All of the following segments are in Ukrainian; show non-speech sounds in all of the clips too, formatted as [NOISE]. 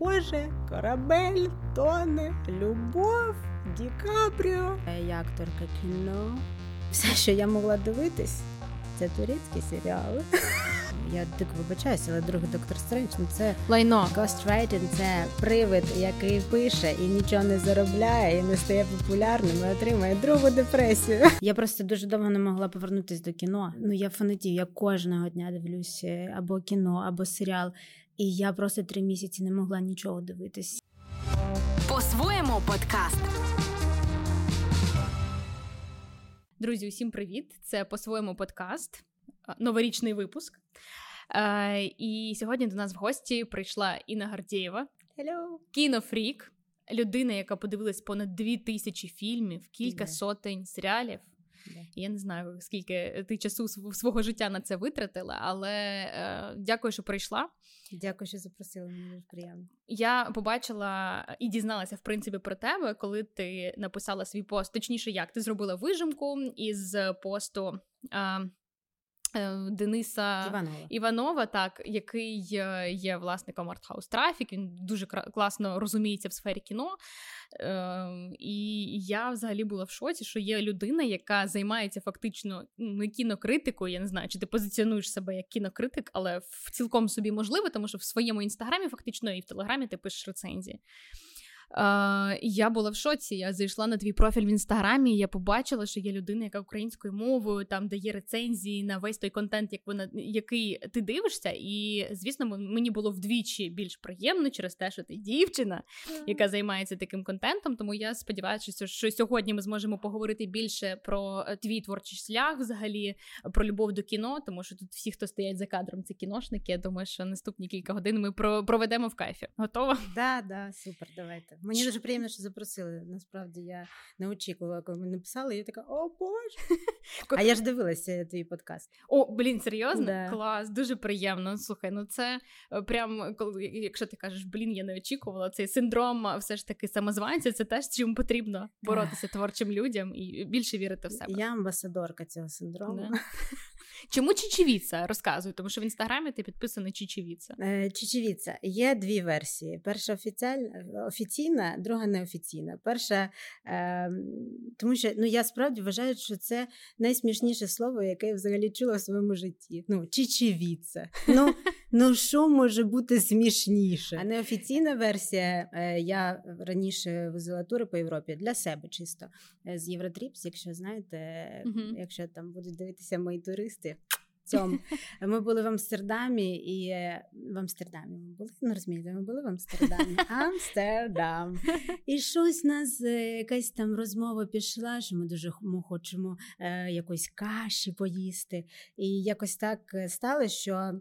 Боже, корабель, тоне, любов, Ді Капріо. Я акторка кіно. Все, що я могла дивитись, це турецькі серіали. [LAUGHS] Я дико вибачаюся, але другий доктор Стрендж, ну це лайно. Ghostwriting – це привид, який пише і нічого не заробляє, і не стає популярним, і отримує другу депресію. [LAUGHS] Я просто дуже довго не могла повернутися до кіно. Ну я фанатів, я кожного дня дивлюся е, або кіно, або серіал. І я просто три місяці не могла нічого дивитись. По-своєму подкаст. Друзі, усім привіт! Це по-своєму подкаст, новорічний випуск. І сьогодні до нас в гості прийшла Інна Гардієва, Hello. кінофрік, людина, яка подивилась понад дві тисячі фільмів, кілька yeah. сотень серіалів. Yeah. Я не знаю, скільки ти часу свого життя на це витратила, але е, дякую, що прийшла. Дякую, що запросили. Мені дуже приємно. Я побачила і дізналася в принципі про тебе, коли ти написала свій пост. Точніше, як ти зробила вижимку із посту. Е, Е, Дениса Іванова, Іванова, так який є власником Артхаус Трафік. Він дуже класно розуміється в сфері кіно. Е, І я взагалі була в шоці, що є людина, яка займається фактично не кінокритикою. Я не знаю, чи ти позиціонуєш себе як кінокритик, але в цілком собі можливо, тому що в своєму інстаграмі, фактично, і в телеграмі ти пишеш рецензії. Uh, я була в шоці. Я зайшла на твій профіль в інстаграмі. і Я побачила, що є людина, яка українською мовою там дає рецензії на весь той контент, як вона який ти дивишся. І звісно, мені було вдвічі більш приємно через те, що ти дівчина, яка займається таким контентом. Тому я сподіваюся, що сьогодні ми зможемо поговорити більше про е, твій творчий шлях, взагалі про любов до кіно, тому що тут всі, хто стоять за кадром, це кіношники. Я думаю, що наступні кілька годин ми проведемо в кайфі. Готова? Да, да, супер, давайте. Мені дуже приємно, що запросили. Насправді я не очікувала, коли ми написали. Я така, о Боже. [LAUGHS] А я ж дивилася твій подкаст. О, блін, серйозно? Да. Клас, дуже приємно. Слухай, ну це е, прям коли, якщо ти кажеш, блін, я не очікувала, цей синдром все ж таки самозванця, це теж чим потрібно боротися творчим людям і більше вірити в себе. Я амбасадорка цього синдрому. Да. [LAUGHS] Чому Чечевіца? Розказуй, тому що в інстаграмі ти підписана Чечевіца. Е, Чечевіца. Є дві версії: перша офіційна, друга неофіційна. Перша, е, тому що ну я справді вважаю, що це найсмішніше слово, яке я взагалі чула в своєму житті. Ну, Чечевіца. Ну, ну що може бути смішніше? А неофіційна версія. Е, я раніше возила тури по Європі для себе чисто е, з Євротріпс, якщо знаєте, uh якщо там будуть дивитися мої туристи цьому. Ми були в Амстердамі і е, в Амстердамі ми були, ну розумієте, ми були в Амстердамі. [LAUGHS] Амстердам. І щось нас якась там розмова пішла, що ми дуже ми хочемо е, якоїсь каші поїсти. І якось так стало, що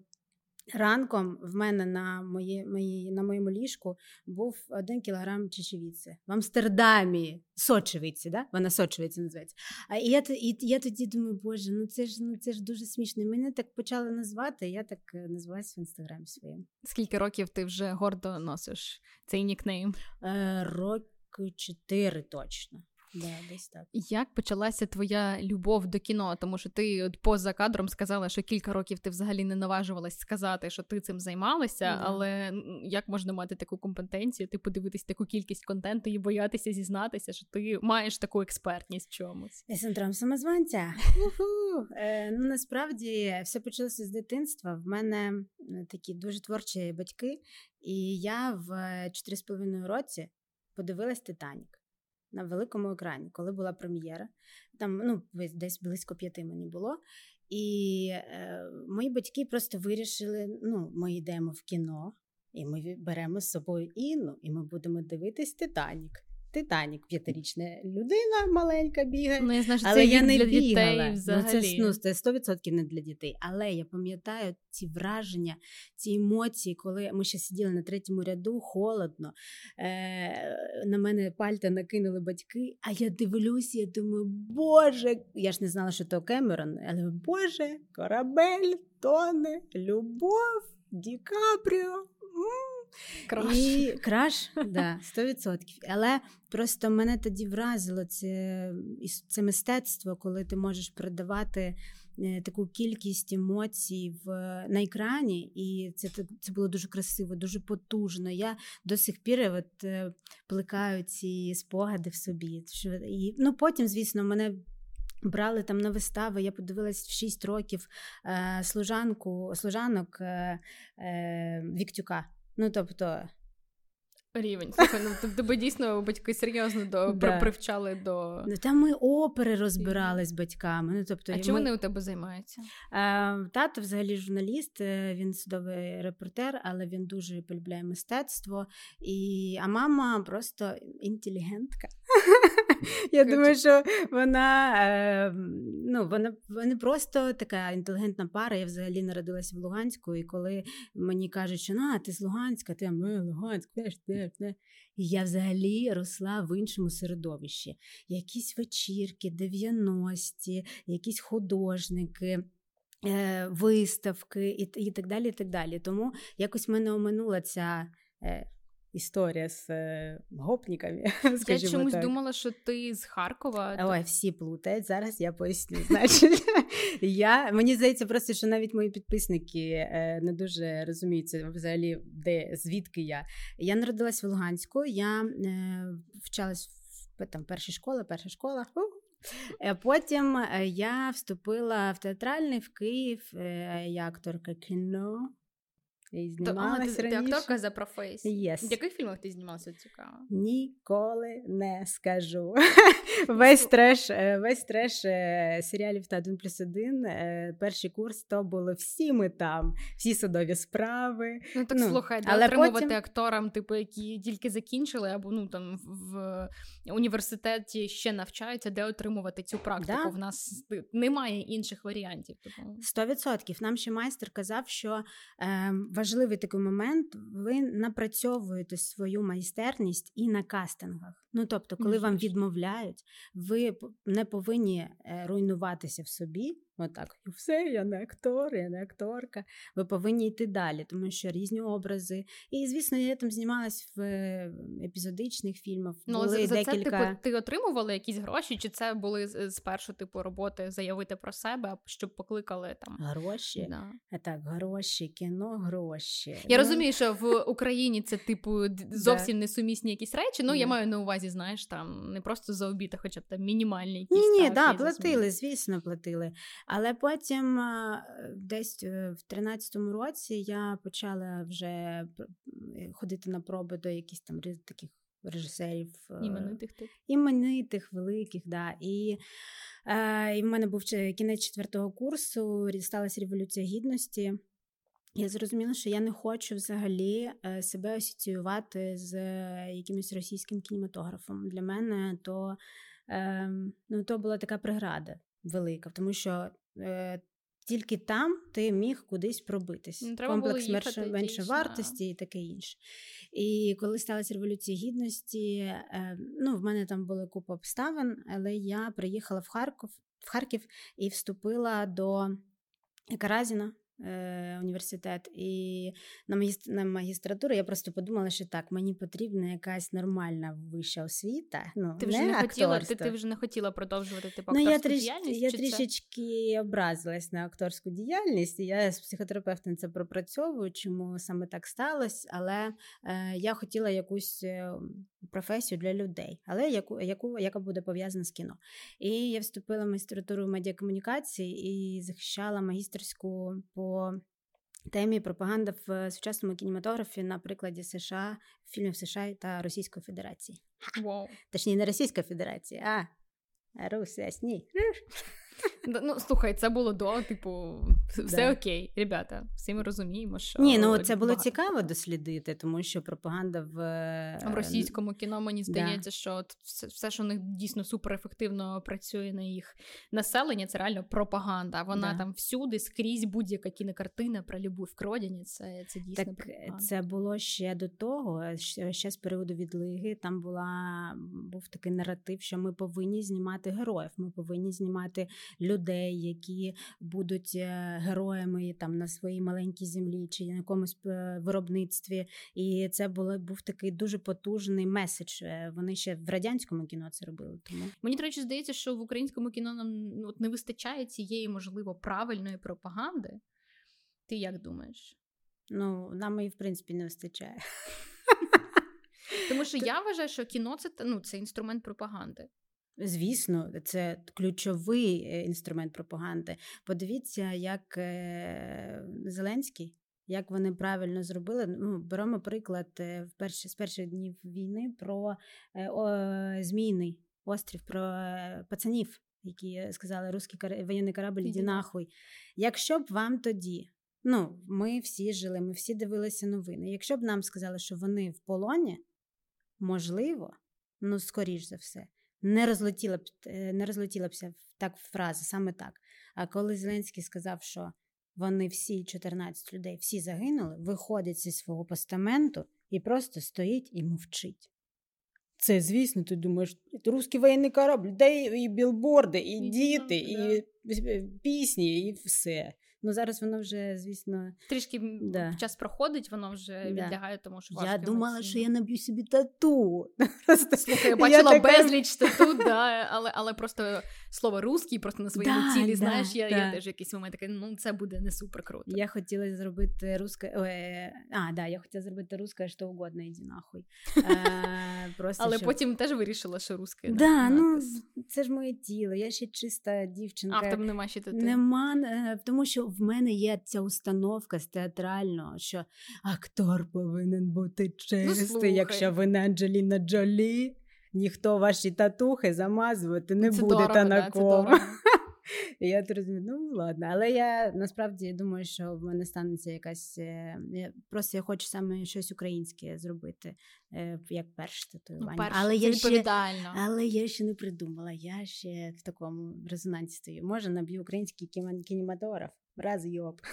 Ранком в мене на мої, мої, на моєму ліжку був один кілограм чечевіці в Амстердамі. Сочевиці, да? вона сочевиці називається. А і я і я тоді думаю, боже, ну це ж ну це ж дуже смішно. І мене так почали назвати, я так е, називаюся в інстаграмі своєму. Скільки років ти вже гордо носиш цей нікнейм? Е, Роки чотири точно. Да, десь так. Як почалася твоя любов до кіно? Тому що ти от поза кадром сказала, що кілька років ти взагалі не наважувалась сказати, що ти цим займалася, да. але як можна мати таку компетенцію, ти подивитись таку кількість контенту і боятися зізнатися, що ти маєш таку експертність в чомусь? Синдром самозванця. [LAUGHS] Е, ну насправді все почалося з дитинства. В мене такі дуже творчі батьки, і я в 4,5 році подивилась Титанік на великому екрані, коли була прем'єра. Там ну, десь близько п'яти мені було. І е, мої батьки просто вирішили: ну, ми йдемо в кіно, і ми беремо з собою Інну, і ми будемо дивитись Титанік. Титанік, п'ятирічна людина маленька бігає. Ну, я знаю, що але це я не для бігала. Дітей Ну, це ну, це 100% не для дітей. Але я пам'ятаю ці враження, ці емоції, коли ми ще сиділи на третьому ряду, холодно. Е- На мене пальта накинули батьки, а я дивлюся, я думаю, Боже, я ж не знала, що то Кемерон, але Боже, корабель, тоне, любов, Ді Капріо. Краш. І [LAUGHS] краш, да, 100%. Але просто мене тоді вразило це це мистецтво, коли ти можеш передавати е, таку кількість емоцій в на екрані, і це це було дуже красиво, дуже потужно. Я до сих пір от, е, плекаю ці спогади в собі. І, ну, Потім, звісно, мене. Брали там на вистави, я подивилась в 6 років е, служанку, служанок е, е, Віктюка. Ну, тобто, Рівень. Слухай, ну тебе дійсно батьки серйозно до [LAUGHS] да. привчали до. Ну, Там ми опери розбирали з батьками. Ну, тобто, А ми... чим вони у тебе займаються? Е, Тато взагалі журналіст, е, він судовий репортер, але він дуже полюбляє мистецтво. І... А мама просто інтелігентка. [LAUGHS] Я думаю, що вона е, ну, вона, вона просто така інтелігентна пара. Я взагалі народилася в Луганську, і коли мені кажуть, що ну, ти з Луганська, ти ми Луганськ, теж, теж, теж. І я взагалі росла в іншому середовищі. Якісь вечірки, 90-ті, якісь художники. Е, виставки і і так далі. і так далі. Тому якось мене оминула ця е, історія з е, гопниками. [LAUGHS] Я чомусь так. думала, що ти з Харкова. Ой, всі плутають. Зараз я поясню. [LAUGHS] Значить, я, Мені здається, просто що навіть мої підписники е, не дуже розуміються взагалі, де звідки я. Я народилась в Луганську, я е, вчалась в там першій школі, перша школа. Потім я вступила в театральний в Київ, я акторка кіно. І знімалась ти, ти акторка за професій. Yes. В яких фільмах ти знімалася цікаво? Ніколи не скажу. [LAUGHS] весь треш е, весь треш е, серіалів та один плюс один. Е, перший курс то було всі ми там, всі судові справи. Ну так ну, слухай, але отримувати потім... акторам, типу, які тільки закінчили, або ну там в університеті ще навчаються, де отримувати цю практику. Да? В нас немає інших варіантів. Типу. Сто відсотків. Нам ще майстер казав, що. Е, важливий такий момент, ви напрацьовуєте свою майстерність і на кастингах. Ну тобто, коли вам відмовляють, ви не повинні е, руйнуватися в собі. Отак, і все, я не актор, я не акторка. Ви повинні йти далі, тому що різні образи. І, звісно, я там знімалась в е, епізодичних фільмах. Ну, були за декілька... це типу, ти отримувала якісь гроші, чи це були спершу типу роботи заявити про себе, щоб покликали там гроші? Да. Так, гроші, кіно, гроші. Я ну... розумію, що в Україні це типу [LAUGHS] зовсім несумісні якісь речі. Ну я маю на увазі, знаєш, там не просто за обід, а хоча б там мінімальні якісь. Ні, ні, да, платили, звісно, платили. Але потім, десь е, в 13-му році, я почала вже е, ходити на проби до якихось там таких режисерів е, іменитих тих. іменитих, великих, да. І е, і в мене був кінець четвертого курсу, сталася революція гідності. Я зрозуміла, що я не хочу взагалі себе асоціювати з якимось російським кінематографом. Для мене то е, ну, то була така преграда велика, тому що е, тільки там ти міг кудись пробитись. Ну, Комплекс менше, менше вартості і таке інше. І коли сталася революція гідності, е, ну, в мене там була купа обставин, але я приїхала в Харків, в Харків і вступила до Каразіна е, університет, і на магістр, на магістратуру я просто подумала, що так, мені потрібна якась нормальна вища освіта. Ну, Ти вже не, не хотіла, ти, ти вже не хотіла продовжувати типу, ну, я тріш, діяльність? Я трішечки це? образилась на акторську діяльність, і я з психотерапевтом це пропрацьовую, чому саме так сталося, але е, я хотіла якусь е, професію для людей, але яку, яку, яка буде пов'язана з кіно. І я вступила в магістратуру медіакомунікації і захищала магістерську по темі пропаганда в сучасному кінематографі на прикладі США, фільмів США та Російської Федерації. Wow. Точніше, не Російська Федерація, а Русія, ні. Ну, слухай, це було до, типу, все да. окей, ребята, всі ми розуміємо, що ні, ну це було багато. цікаво дослідити, тому що пропаганда в в російському кіно мені здається, да. що все, все, що у них дійсно суперефективно працює на їх населення, це реально пропаганда. Вона да. там всюди скрізь будь-яка кінокартина про любов к родині, Це це дійсно так, пропаганда. Це було ще до того, ще з періоду відлиги. Там була був такий наратив, що ми повинні знімати героїв, ми повинні знімати людей людей, які будуть е, героями там на своїй маленькій землі чи на якомусь е, виробництві. І це було був такий дуже потужний меседж. Вони ще в радянському кіно це робили. Тому мені до речі, здається, що в українському кіно нам ну, от не вистачає цієї, можливо, правильної пропаганди. Ти як думаєш? Ну, нам і в принципі не вистачає. Тому що я вважаю, що кіно це ну, це інструмент пропаганди. Звісно, це ключовий е, інструмент пропаганди. Подивіться, як е, Зеленський, як вони правильно зробили. Ну, Беремо приклад е, в перші, з перших днів війни про о, Змійний острів, про пацанів, які сказали, русський воєнний корабль, іди нахуй. Якщо б вам тоді, ну, ми всі жили, ми всі дивилися новини. Якщо б нам сказали, що вони в полоні, можливо, ну, скоріш за все не розлетіла б е, не розлетіла б так фраза, саме так. А коли Зеленський сказав, що вони всі 14 людей всі загинули, виходить зі свого постаменту і просто стоїть і мовчить. Це, звісно, ти думаєш, русський воєнний корабль, де і білборди, і, і діти, і пісні, і все. Ну зараз воно вже, звісно, трішки да. час проходить, воно вже да. відлягає, тому що важко. Я думала, що я наб'ю собі тату. [LAUGHS] Слухай, я бачила я безліч тату, да, але але просто слово русський просто на своєму да, тілі. Знаєш, я я теж якийсь момент такий, ну це буде не супер круто. Я хотіла зробити русське. А, да, я хотіла зробити русське, що угодно, іди нахуй. Е, [LAUGHS] просто Але щоб... потім теж вирішила, що русське. Да, ну це ж моє тіло, я ще чиста дівчинка. А в тебе нема ще тату? Нема, е, тому що в мене є ця установка з театрального, що актор повинен бути ну, чистий, ну, якщо ви не Анджеліна Джолі, ніхто ваші татухи замазувати не це буде дорого, та на кого. [LAUGHS] Я розумію, ну ладно, але я насправді думаю, що в мене станеться якась. Е, просто я хочу саме щось українське зробити, е, як перше ну, татуювання. Ну, але я ще, але я ще не придумала. Я ще в такому резонансі стою. Може, наб'ю український кінематограф. Раз йоп. [LAUGHS]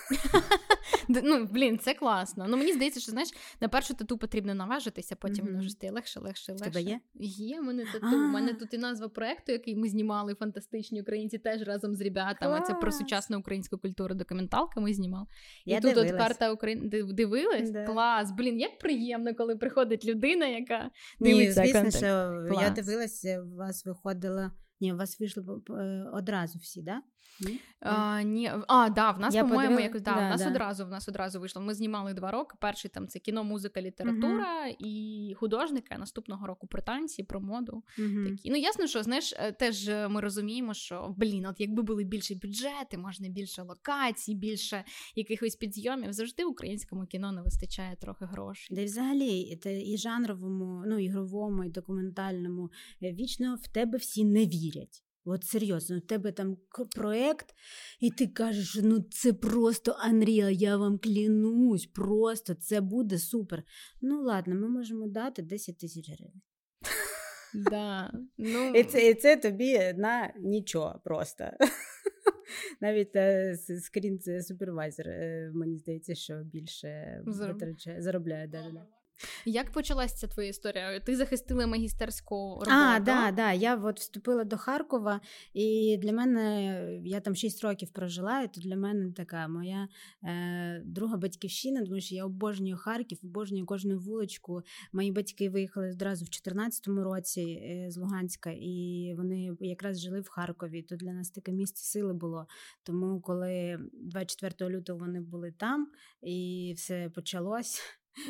Ну, блін, це класно. Ну, мені здається, що знаєш, на першу тату потрібно наважитися, потім воно вже стає легше, легше, легше. Тебе є? Є, в мене тату. У мене тут і назва проекту, який ми знімали, фантастичні українці, теж разом з ребятами. Це про сучасну українську культуру документалка ми знімали. І тут от карта України дивилась. Клас. Блін, як приємно, коли приходить людина, яка дивиться. Ні, звісно, що я дивилася, у вас виходила. Ні, у вас вийшло е, одразу всі, да? Ні? А, ні. а, да, в нас, Я по-моєму, подивила... якось да, да, в нас да. одразу в нас одразу вийшло. Ми знімали два роки. Перший там це кіно, музика, література uh і художники. А наступного року про танці, про моду. uh Такі. Ну, ясно, що знаєш, е, теж е, ми розуміємо, що блін, от якби були більші бюджети, можна більше локацій, більше якихось підйомів. Завжди українському кіно не вистачає трохи грошей. Де взагалі і жанровому, ну ігровому, і документальному вічно в тебе всі не вірять. От серйозно, у тебе там проєкт, і ти кажеш, ну це просто Unreal, я вам клянусь, просто це буде супер. Ну, ладно, ми можемо дати 10 тисяч гривень. [LAUGHS] Да, ну... І це і це тобі на нічого просто. [LAUGHS] Навіть е, скрін супервайзер, е, мені здається, що більше заробляє. Да, да. Як почалася твоя історія? Ти захистила магістерську роботу? А, да, да. Я от вступила до Харкова, і для мене я там 6 років прожила, і то для мене така моя е, друга батьківщина, тому що я обожнюю Харків, обожнюю кожну вуличку. Мої батьки виїхали одразу в 2014 році е, з Луганська, і вони якраз жили в Харкові. То для нас таке місце сили було. Тому коли 24 лютого вони були там і все почалось.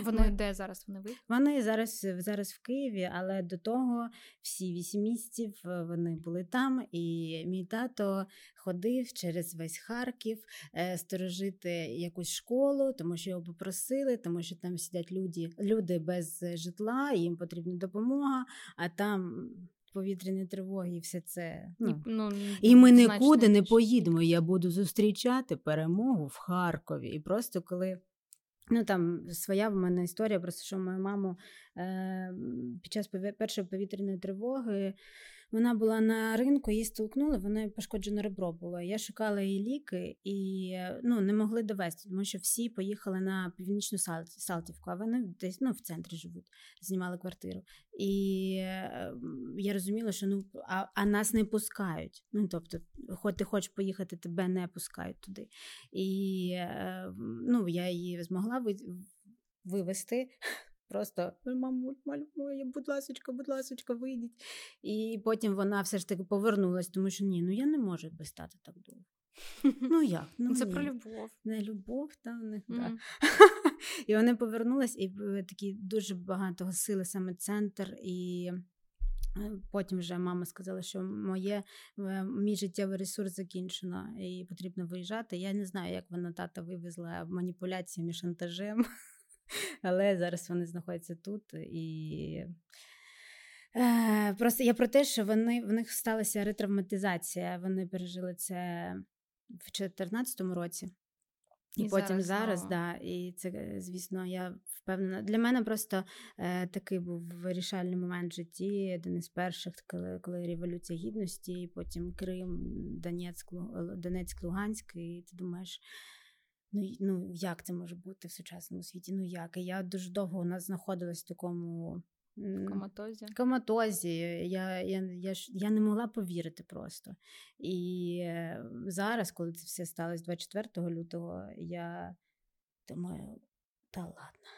Вони Ми... де зараз вони ви? Вони зараз зараз в Києві, але до того всі вісім місяців е, вони були там, і мій тато ходив через весь Харків е, сторожити якусь школу, тому що його попросили, тому що там сидять люди, люди без житла, їм потрібна допомога, а там. Повітряні тривоги, і все це. Ну. ну І ми нікуди не поїдемо. Я буду зустрічати перемогу в Харкові. І просто коли Ну, там своя в мене історія, просто що мою маму е, під час першої повітряної тривоги Вона була на ринку, її столкнули, вона пошкоджено ребро було. Я шукала її ліки і ну, не могли довести, тому що всі поїхали на північну Салтівку, а вони десь ну, в центрі живуть, знімали квартиру. І ем, я розуміла, що ну, а, а нас не пускають. Ну, тобто, хоч ти хочеш поїхати, тебе не пускають туди. І ем, ну, я її змогла вивезти. Просто мамуль, моя, будь ласочка, будь ласочка, вийдіть. І потім вона все ж таки повернулась, тому що ні, ну я не можу би стати так довго. [LAUGHS] Ну як? Ну, Це ні. про любов. Не любов, та в них, mm. да. [LAUGHS] І вони повернулись, і е, такі дуже багато сили саме центр. І е, потім вже мама сказала, що моє, е, мій життєвий ресурс закінчено і потрібно виїжджати. Я не знаю, як вона тата вивезла маніпуляціями, шантажем. [LAUGHS] Але зараз вони знаходяться тут і. Е, просто я про те, що вони в них сталася ретравматизація. Вони пережили це в 2014 році, і, і потім зараз, зараз да, і це, звісно, я впевнена. Для мене просто е, такий був вирішальний момент в житті, один із перших, коли коли революція гідності, потім Крим, Донецьк, Донецьк, Луганськ, і ти думаєш. Ну ну як це може бути в сучасному світі? Ну як? І я дуже довго у нас знаходилась в такому коматозі. коматозі. Я я, я, я не могла повірити просто. І е, зараз, коли це все сталося 24 лютого, я думаю, та ладно. [LAUGHS]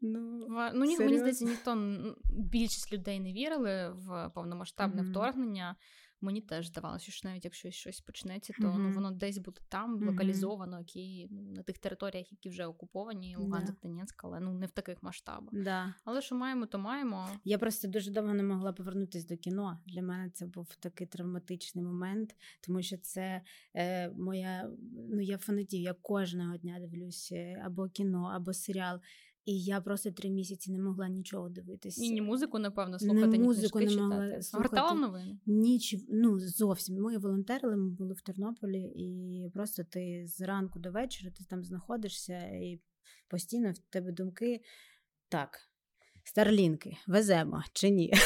Ну, ну ні, Мені здається, ніхто більшість людей не вірили в повномасштабне mm-hmm. вторгнення. Мені теж здавалося, що навіть якщо щось почнеться, то mm-hmm. ну воно десь буде там локалізовано, які ну на тих територіях, які вже окуповані, Луганськ, yeah. Донецьк, але ну не в таких масштабах. Да. Але що маємо, то маємо. Я просто дуже довго не могла повернутися до кіно. Для мене це був такий травматичний момент, тому що це е, моя. Ну я фанатів, я кожного дня дивлюся або кіно, або серіал. І я просто три місяці не могла нічого дивитися. І ні музику, напевно, слухати, не ні музику не могла слухати. Гортала новини? Ніч, ну зовсім. Ми волонтерили, ми були в Тернополі, і просто ти зранку до вечора ти там знаходишся, і постійно в тебе думки так. Старлінки веземо чи ні? [LAUGHS]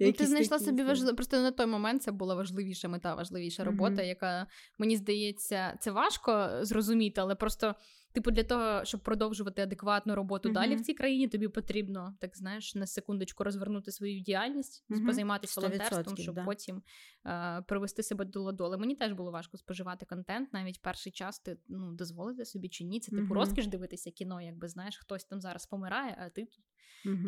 Ну, Ти знайшла собі важливо. Просто на той момент це була важливіша мета, важливіша робота, mm-hmm. яка мені здається, це важко зрозуміти, але просто Типу, для того, щоб продовжувати адекватну роботу uh-huh. далі в цій країні, тобі потрібно так знаєш на секундочку розвернути свою діяльність, uh-huh. позайматися волонтерством, щоб да. потім е- привести себе до ладоли. Мені теж було важко споживати контент. Навіть перший час ти ну дозволити собі чи ні. Це типу uh-huh. розкіш дивитися кіно, якби знаєш, хтось там зараз помирає, а ти тут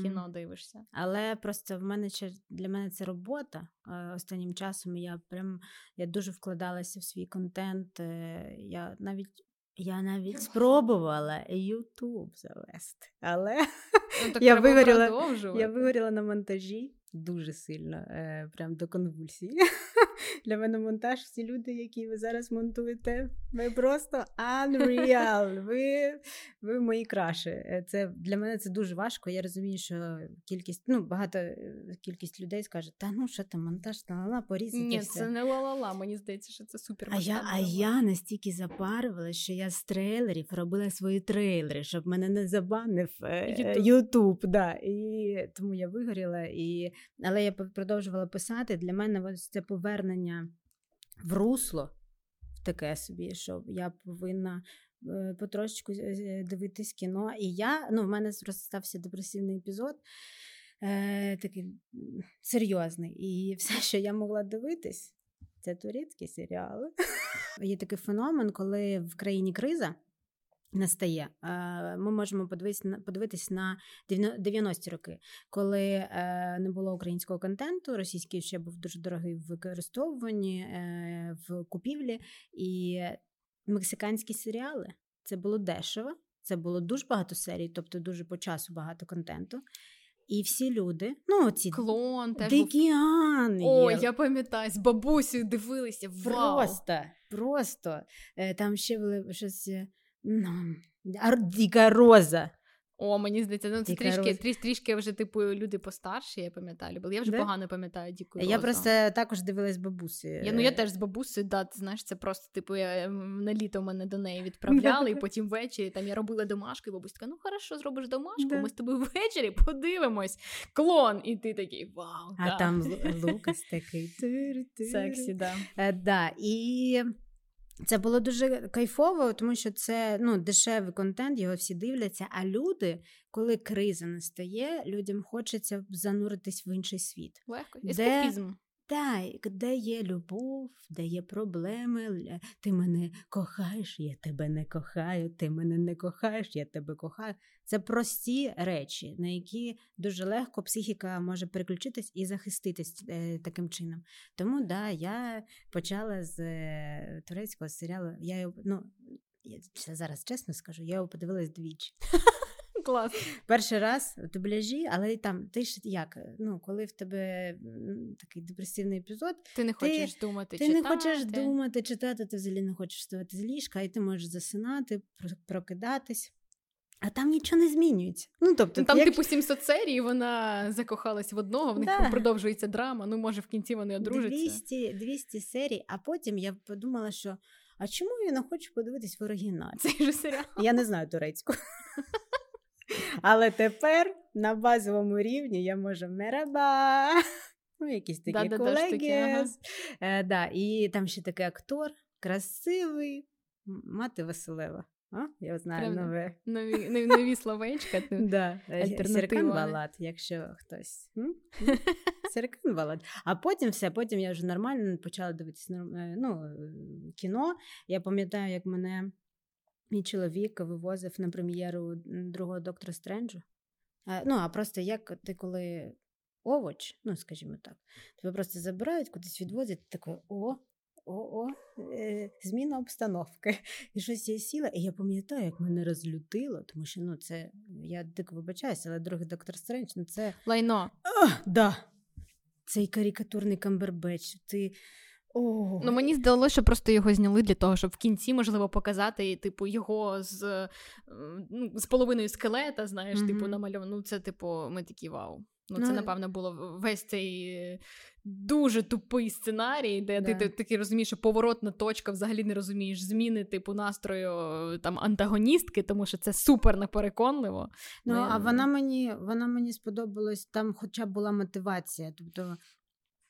кіно дивишся. Але просто в мене для мене це робота. Останнім часом я прям я дуже вкладалася в свій контент. Е, я навіть я навіть спробувала Ютуб завести, але ну, [LAUGHS] так я вигоріла я вигоріла на монтажі дуже сильно, е, прям до конвульсії. [LAUGHS] [LAUGHS] Для мене монтаж всі люди, які ви зараз монтуєте, ви просто unreal. Ви ви мої краші. Е, це Для мене це дуже важко. Я розумію, що кількість, ну, багато е, кількість людей скаже, та ну що там, монтаж, та ла порізати. Ні, все. це не ла-ла-ла, мені здається, що це супер. А я а я настільки запарювалася, що я з трейлерів робила свої трейлери, щоб мене не забанив Ютуб. Да. І тому я вигоріла. І... Але я продовжувала писати. Для мене це повернення в русло в таке собі, що я повинна е, потрошечку е, дивитись кіно. І я, ну, в мене стався депресивний епізод. Е, Такий серйозний. І [LAUGHS] все, що я могла дивитись, це турецькі серіали. [LAUGHS] Є такий феномен, коли в країні криза настає. Ми можемо подивитися на 90-ті роки, коли е, не було українського контенту, російський ще був дуже дорогий в використовуванні е, в купівлі, і мексиканські серіали це було дешево, це було дуже багато серій, тобто дуже по часу багато контенту. І всі люди, ну ці клон теж Дикіан О, я пам'ятаю, з бабусею дивилися. Вау! Просто, просто. Е, там ще були щось. Ну, Діка Роза. О, мені здається, ну це Яка трішки, тріш, трішки вже, типу, люди постарші, я пам'ятаю, любила. Я вже Да? погано пам'ятаю діку Я просто також дивилась бабусі. Я, ну я теж з бабусею, да, ти знаєш, це просто типу я, на літо мене до неї [LAUGHS] відправляли, і потім ввечері там я робила домашку, і бабуся така, ну хорошо, зробиш домашку, Да. ми з тобою ввечері подивимось. Клон, і ти такий вау. А да. там [LAUGHS] Лукас такий. сексі, да. Е, да. І це було дуже кайфово, тому що це ну, дешевий контент, його всі дивляться. А люди, коли криза настає, людям хочеться зануритись в інший світ. Легко. Ескапізм. Так, де є любов, де є проблеми, ти мене кохаєш, я тебе не кохаю, ти мене не кохаєш, я тебе кохаю. Це прості речі, на які дуже легко психіка може переключитись і захиститись е, таким чином. Тому да, я почала з е, турецького серіалу. Я його, ну, я зараз чесно скажу, я його подивилась двічі. [LAUGHS] Клас. Перший раз в дубляжі, але там ти ж як? Ну, коли в тебе такий депресивний епізод, Ти не Ти- хочеш думати, ти читати. не хочеш думати, читати, ти взагалі не хочеш вставати з ліжка, і ти можеш засинати, прокидатись. А там нічого не змінюється. Ну, тобто, Ну, там, як... типу, 700 серій, вона закохалась в одного, в них Да. продовжується драма. Ну, може, в кінці вони одружаться. 200, 200 серій, а потім я подумала, що а чому я не хочу подивитись в оригіналі? Цей же серіал. Я не знаю турецьку. [LAUGHS] Але тепер на базовому рівні я можу мераба. Ну, якісь такі Да-да-да, штуки, ага. Е, да, і там ще такий актор, красивий, мати Василева. А? Я знаю Прям нове. Нові, нові, [LAUGHS] нові словечка. Да. е, Серкан? Балат, якщо хтось. Серкан Балат. А потім все, потім я вже нормально почала дивитися е, ну, кіно. Я пам'ятаю, як мене мій чоловік вивозив на прем'єру другого доктора Стренджу. Е, Ну, а просто як ти коли овоч, ну, скажімо так, тебе просто забирають, кудись відвозять, ти такий, о, о, о, е, зміна обстановки. І щось я сіла, і я пам'ятаю, як мене розлютило, тому що ну, це, я дико вибачаюся, але другий доктор Стрендж, ну це. Лайно. А, да. Цей карикатурний камбербеч. Ти. Ну мені здалося, що просто його зняли для того, щоб в кінці можливо показати, типу, його з, е, ну, з половиною скелета, знаєш, Мгм. типу, намальовано. Ну, це, типу, ми такі вау. Ну, Ну, це, напевно, було весь цей дуже тупий сценарій, де ти, Да. ти такий розумієш, що поворотна точка взагалі не розумієш зміни, типу, настрою там антагоністки, тому що це супер непереконливо. Ну, Ну, а вона мені, вона мені сподобалась, там хоча б була мотивація. Тобто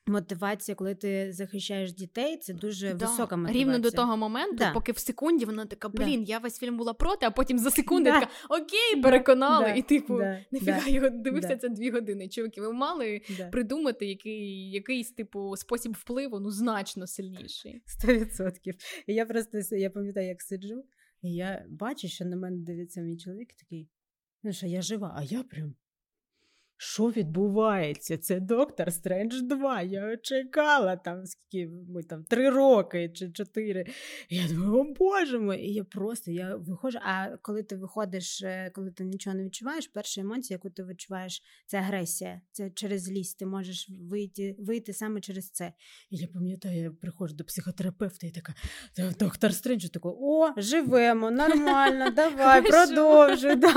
мотивація, коли ти захищаєш дітей, це дуже Да, висока мотивація. Рівно до того моменту, Да. поки в секунді вона така, Да. блін, я весь фільм була проти, а потім за секунду Да. така окей, переконали. Да, І типу, да, [LAUGHS] нафіга да, його дивився да. це дві години. Чуваки, ви мали Да. придумати який, якийсь типу спосіб впливу, ну значно сильніший. Сто відсотків. Я просто я пам'ятаю, як сиджу, і я бачу, що на мене дивиться мій чоловік такий, ну що я жива, а я прям. Що відбувається? Це доктор Стрендж 2. Я чекала там скільки ми там три роки чи чотири. Я думаю, о боже мой! І я просто я виходжу. А коли ти виходиш, е, коли ти нічого не відчуваєш, перша емоція, яку ти відчуваєш, це агресія. Це через злість. Ти можеш вийти, вийти саме через це. І я пам'ятаю, я приходжу до психотерапевта і така, доктор Стрендж, такий, о, живемо, нормально, давай, продовжуй. Да.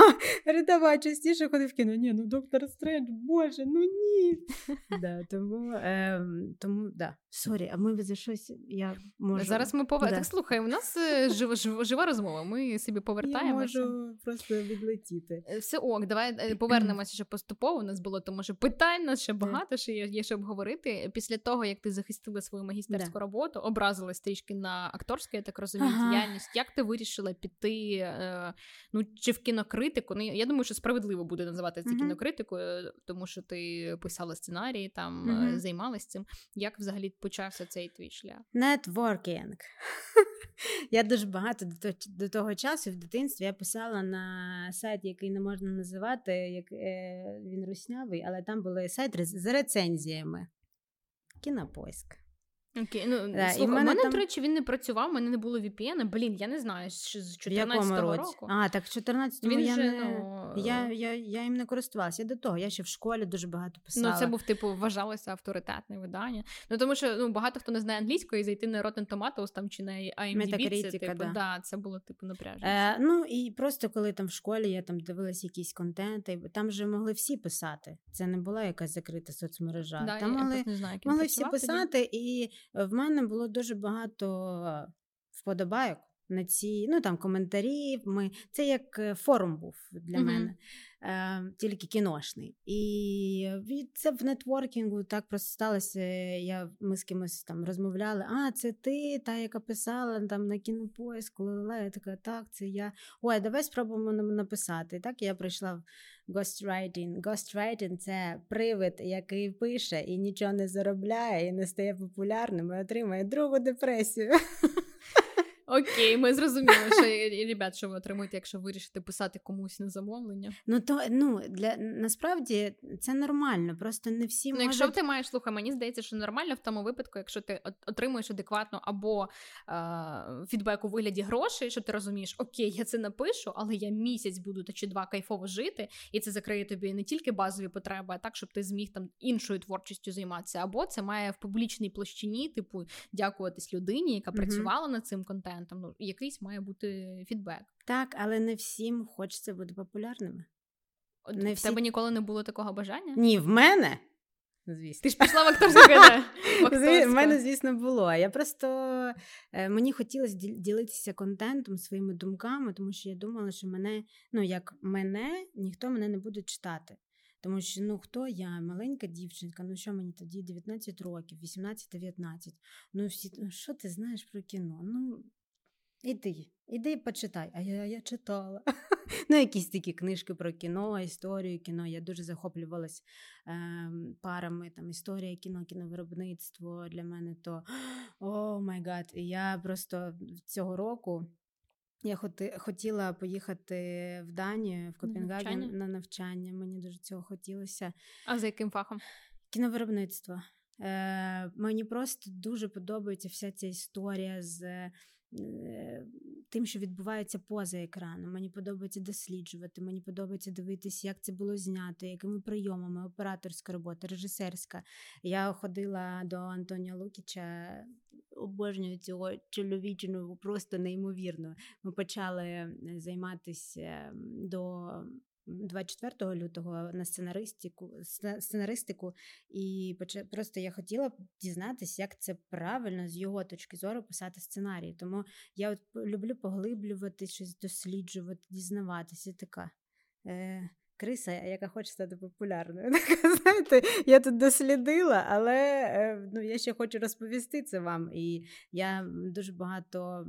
Давай частіше ходи в кіно. Ні, ну доктор Стрендж, боже, ну ні. [LAUGHS] Да, тому, е, тому, да. Sorry, а ми за щось, я можу. Зараз ми повер... Да. Так слухай, у нас е, жива, жива, розмова. Ми собі я повертаємося. можу просто відлетіти. Е, Все ок, давай е, повернемося ще поступово. У нас було тому, що питань нас ще багато, ще є, є що обговорити. Після того, як ти захистила свою магістерську Да. роботу, образилась трішки на акторську, я так розумію, Ага. діяльність. Як ти вирішила піти? Е, ну чи в кінокритику? Ну я думаю, що справедливо буде називати це Мгм. кінокритикою, тому що ти писала сценарії, там е, займалась цим. Як взагалі почався цей твій шлях? Нетворкінг. [LAUGHS] Я дуже багато до того, часу в дитинстві я писала на сайт, який не можна називати, як е, він руснявий, але там були сайт з рецензіями. Кінопоиск. Окей, ну да, слухай, і в мене, мене там... до речі, він не працював, у мене не було VPN. Блін, я не знаю, що з 14-го року. А, так 14-го він я, же, не... ну... я, я, я їм не користувалася. Я до того, я ще в школі дуже багато писала. Ну, це був, типу, вважалося авторитетне видання. Ну, тому що ну, багато хто не знає англійської, і зайти на Rotten Tomatoes там чи на IMDb, це, типу, да. да. це було, типу, напряжено. Е, Ну, і просто коли там в школі я там дивилася якісь контенти, там вже могли всі писати. Це не була якась закрита соцмережа. Да, там я могли, не знаю, могли всі писати, тоді. і в мене було дуже багато вподобайок на ці ну там коментарі. Ми це як е, форум був для mm-hmm. мене, е, тільки кіношний. І це в нетворкінгу так просто сталося. Я ми з кимось там розмовляли. А, це ти, та, яка писала там на кінопоиску, я така, так, це я. Ой, давай спробуємо написати. Так я прийшла в ghostwriting. Ghostwriting – це привид, який пише і нічого не заробляє, і не стає популярним, і отримає другу депресію. [LAUGHS] Окей, ми зрозуміли, що ребят, що ви отримуєте, якщо вирішите писати комусь на замовлення. Ну то ну для насправді це нормально, просто не всі ну, можуть... Якщо ти маєш слухай, мені здається, що нормально в тому випадку, якщо ти отримуєш адекватно або е, фідбек у вигляді грошей, що ти розумієш, окей, я це напишу, але я місяць буду та чи два кайфово жити, і це закриє тобі не тільки базові потреби, а так, щоб ти зміг там іншою творчістю займатися. Або це має в публічній площині, типу, дякуватись людині, яка працювала над цим контентом контентом. Ну, якийсь має бути фідбек. Так, але не всім хочеться бути популярними. От не В всі... тебе ніколи не було такого бажання? Ні, в мене. Звісно. Ти ж пішла в акторську [LAUGHS] В мене, звісно, було. Я просто е, мені хотілося ділитися контентом, своїми думками, тому що я думала, що мене, ну як мене, ніхто мене не буде читати. Тому що ну хто я, маленька дівчинка, ну що мені тоді 19 років, 18-19. Ну всі, ну що ти знаєш про кіно? Ну Іди, іди почитай. А я я читала. [LAUGHS] ну, якісь такі книжки про кіно, історію кіно. Я дуже захоплювалась е, парами там історія кіно, кіновиробництво для мене то [GASPS] oh my god. І я просто цього року я хоти, хотіла поїхати в Данію, в Копенгаген на, на навчання. Мені дуже цього хотілося. А за яким фахом? Кіновиробництво. Е, Мені просто дуже подобається вся ця історія з. Е, тим, що відбувається поза екраном. Мені подобається досліджувати, мені подобається дивитися, як це було знято, якими прийомами, операторська робота, режисерська. Я ходила до Антоніо Лукіча, обожнюю цього чоловічину просто неймовірно. Ми почали е, займатися до 24 лютого на сценаристику сценаристику, і просто я хотіла дізнатися, як це правильно з його точки зору писати сценарій. Тому я от люблю поглиблювати щось, досліджувати, дізнаватися. Така е, криса, яка хоче стати популярною. [LAUGHS] Знаєте, я тут дослідила, але е, ну, я ще хочу розповісти це вам. І я дуже багато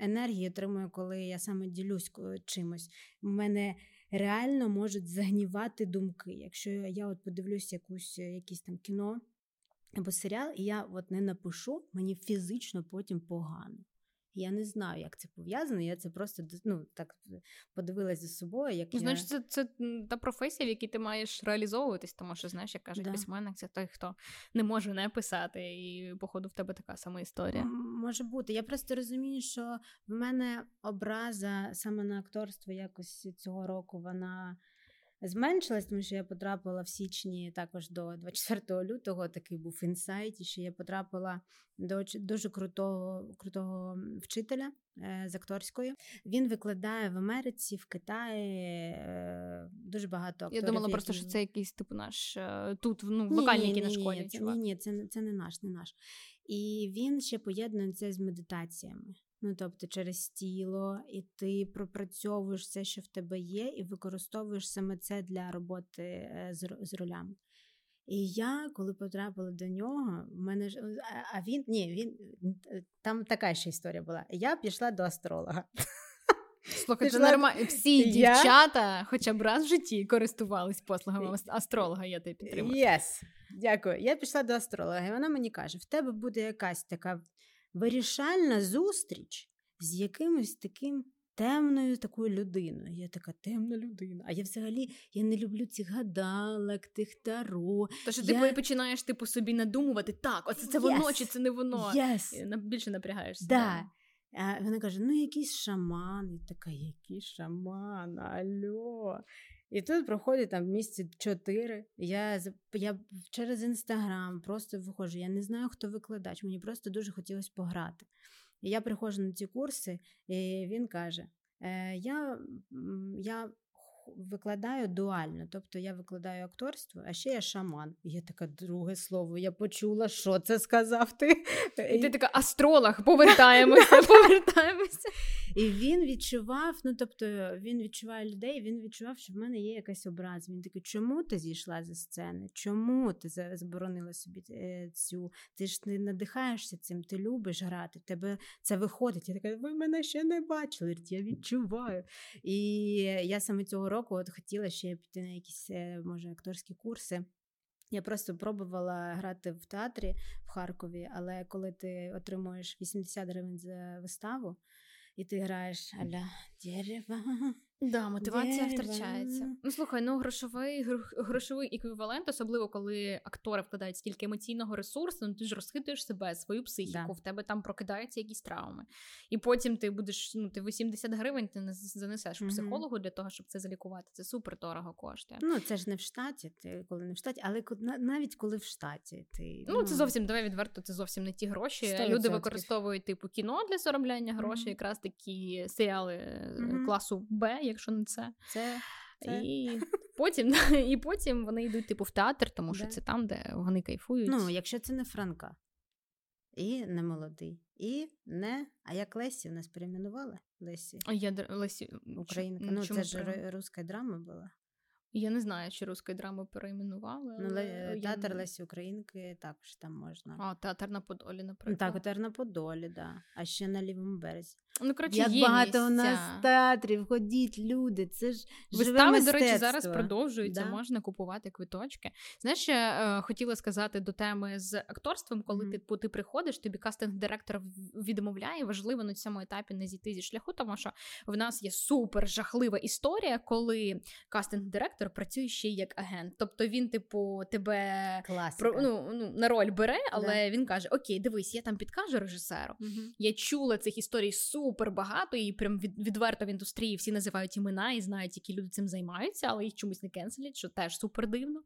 енергії отримую, коли я саме ділюсь чимось. У мене реально можуть загнівати думки. Якщо я от подивлюсь якусь е, якісь там кіно або серіал, і я от не напишу, мені фізично потім погано. Я не знаю, як це пов'язано. Я це просто ну, так подивилася за собою. Як ну, я... Значить, це це та професія, в якій ти маєш реалізовуватись, тому що знаєш, як кажуть, да. письменник це той, хто не може не писати, і походу в тебе така сама історія. Може бути. Я просто розумію, що в мене образа саме на акторство якось цього року вона зменшилась, тому що я потрапила в січні також до 24 лютого. Такий був інсайт, і що я потрапила до дуже крутого крутого вчителя е, з акторської. Він викладає в Америці, в Китаї е, дуже багато акторів. Я думала просто, що це якийсь типу наш е, тут ну, в локальній кіношколі. Ні, ні, ні, це, це не наш, не наш. І він ще поєднує це з медитаціями. Ну, тобто через тіло, і ти пропрацьовуєш все, що в тебе є, і використовуєш саме це для роботи е, з, з ролями. І я, коли потрапила до нього, в мене ж а він ні, він там така ще історія була. Я пішла до астролога. Слухай, це нормально. Всі я... дівчата, хоча б раз в житті користувались послугами астролога, я тебе підтримую. Yes. Дякую. Я пішла до астролога, і вона мені каже: в тебе буде якась така вирішальна зустріч з якимось таким темною такою людиною. Я така темна людина. А я взагалі я не люблю цих гадалок, тих таро. Тож я... ти починаєш типу собі надумувати, так, оце це воно yes. чи це не воно. Yes. Більше напрягаєшся. Да. Вона каже: ну, якийсь шаман. І така, який шаман, альо. І тут проходить там місяці чотири. Я я через інстаграм просто виходжу. Я не знаю, хто викладач. Мені просто дуже хотілося пограти. І я приходжу на ці курси, і він каже: е, я, я викладаю дуально, тобто я викладаю акторство, а ще я шаман. І я така друге слово. Я почула, що це сказав ти. [LAUGHS] І Ти така астролог, повертаємося, [LAUGHS] повертаємося. І він відчував, ну тобто він відчуває людей, він відчував, що в мене є якась образ. Він такий, чому ти зійшла зі сцени? Чому ти заборонила собі е, цю? Ти ж не надихаєшся цим, ти любиш грати, тебе це виходить. Я така, ви мене ще не бачили, я відчуваю. І я саме цього року от хотіла ще піти на якісь, е, може, акторські курси. Я просто пробувала грати в театрі в Харкові, але коли ти отримуєш 80 гривень за виставу, і ти граєш аля дерева, Да, мотивація Дерева. втрачається. Ну слухай, ну грошовий грошовий еквівалент, особливо коли актори вкладають стільки емоційного ресурсу, ну ти ж розхитуєш себе, свою психіку, да. в тебе там прокидаються якісь травми. І потім ти будеш, ну ти 80 гривень ти не занесеш mm психологу для того, щоб це залікувати. Це супер дорого коштує. Ну це ж не в штаті, ти коли не в штаті, але навіть коли в штаті, ти ну, ну це зовсім давай відверто. Це зовсім не ті гроші. 100%. Люди використовують типу кіно для заробляння грошей, mm якраз такі серіали mm класу Б якщо не це. Це. Це... І потім [LAUGHS] і потім вони йдуть типу в театр, тому що да. це там, де вони кайфують. Ну, якщо це не Франка, і не молодий, і не. А як Лесі у нас перейменували? Лесі? Я Лесі Українка. Ну, це ж руська драма була. Я не знаю, чи русської драми перейменували. Ну, але Театр я... Лесі Українки також там можна. А, театр на Подолі, наприклад. Так, театр на Подолі, да. А ще на лівому березі. Ну, коротше, Як є багато місця. у нас театрів, ходіть, люди. Це ж Вистави, до речі, зараз продовжуються, да? можна купувати квиточки. Знаєш, я е, хотіла сказати до теми з акторством, коли mm-hmm. ти, типу, ти приходиш, тобі кастинг-директор відмовляє. Важливо на цьому етапі не зійти зі шляху, тому що в нас є супер жахлива історія, коли кастинг-директор працює ще як агент. Тобто він, типу, тебе про, ну, ну, на роль бере, але да. він каже: Окей, дивись, я там підкажу режисеру. Mm-hmm. Я чула цих історій супер супер багато, і прям від, відверто в індустрії всі називають імена і знають, які люди цим займаються, але їх чомусь не кенселять, що теж супер дивно.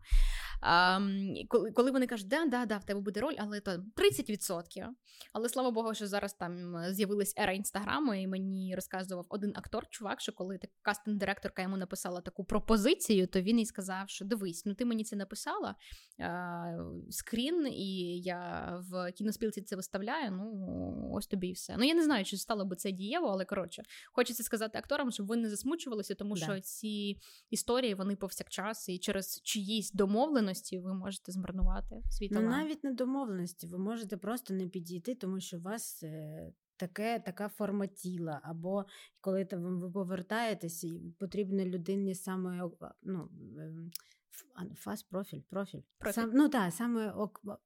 А, коли коли вони кажуть, да, да, да, в тебе буде роль, але то 30%. Але слава Богу, що зараз там з'явилась ера інстаграму, і мені розказував один актор, чувак, що коли так кастинг-директорка йому написала таку пропозицію, то він їй сказав, що дивись, ну ти мені це написала а, скрін, і я в кіноспілці це виставляю. Ну ось тобі і все. Ну я не знаю, чи стало би це дієво, але коротше, хочеться сказати акторам, щоб ви не засмучувалися, тому да. що ці історії вони повсякчас і через чиїсь домовленості ви можете змарнувати свій талант. Ну, навіть не домовленості, ви можете просто не підійти, тому що у вас. Е, таке, така форма тіла, або коли там ви повертаєтесь, потрібно людині саме ну, ем, фас профіль, профіль. профіль. Сам, ну так, саме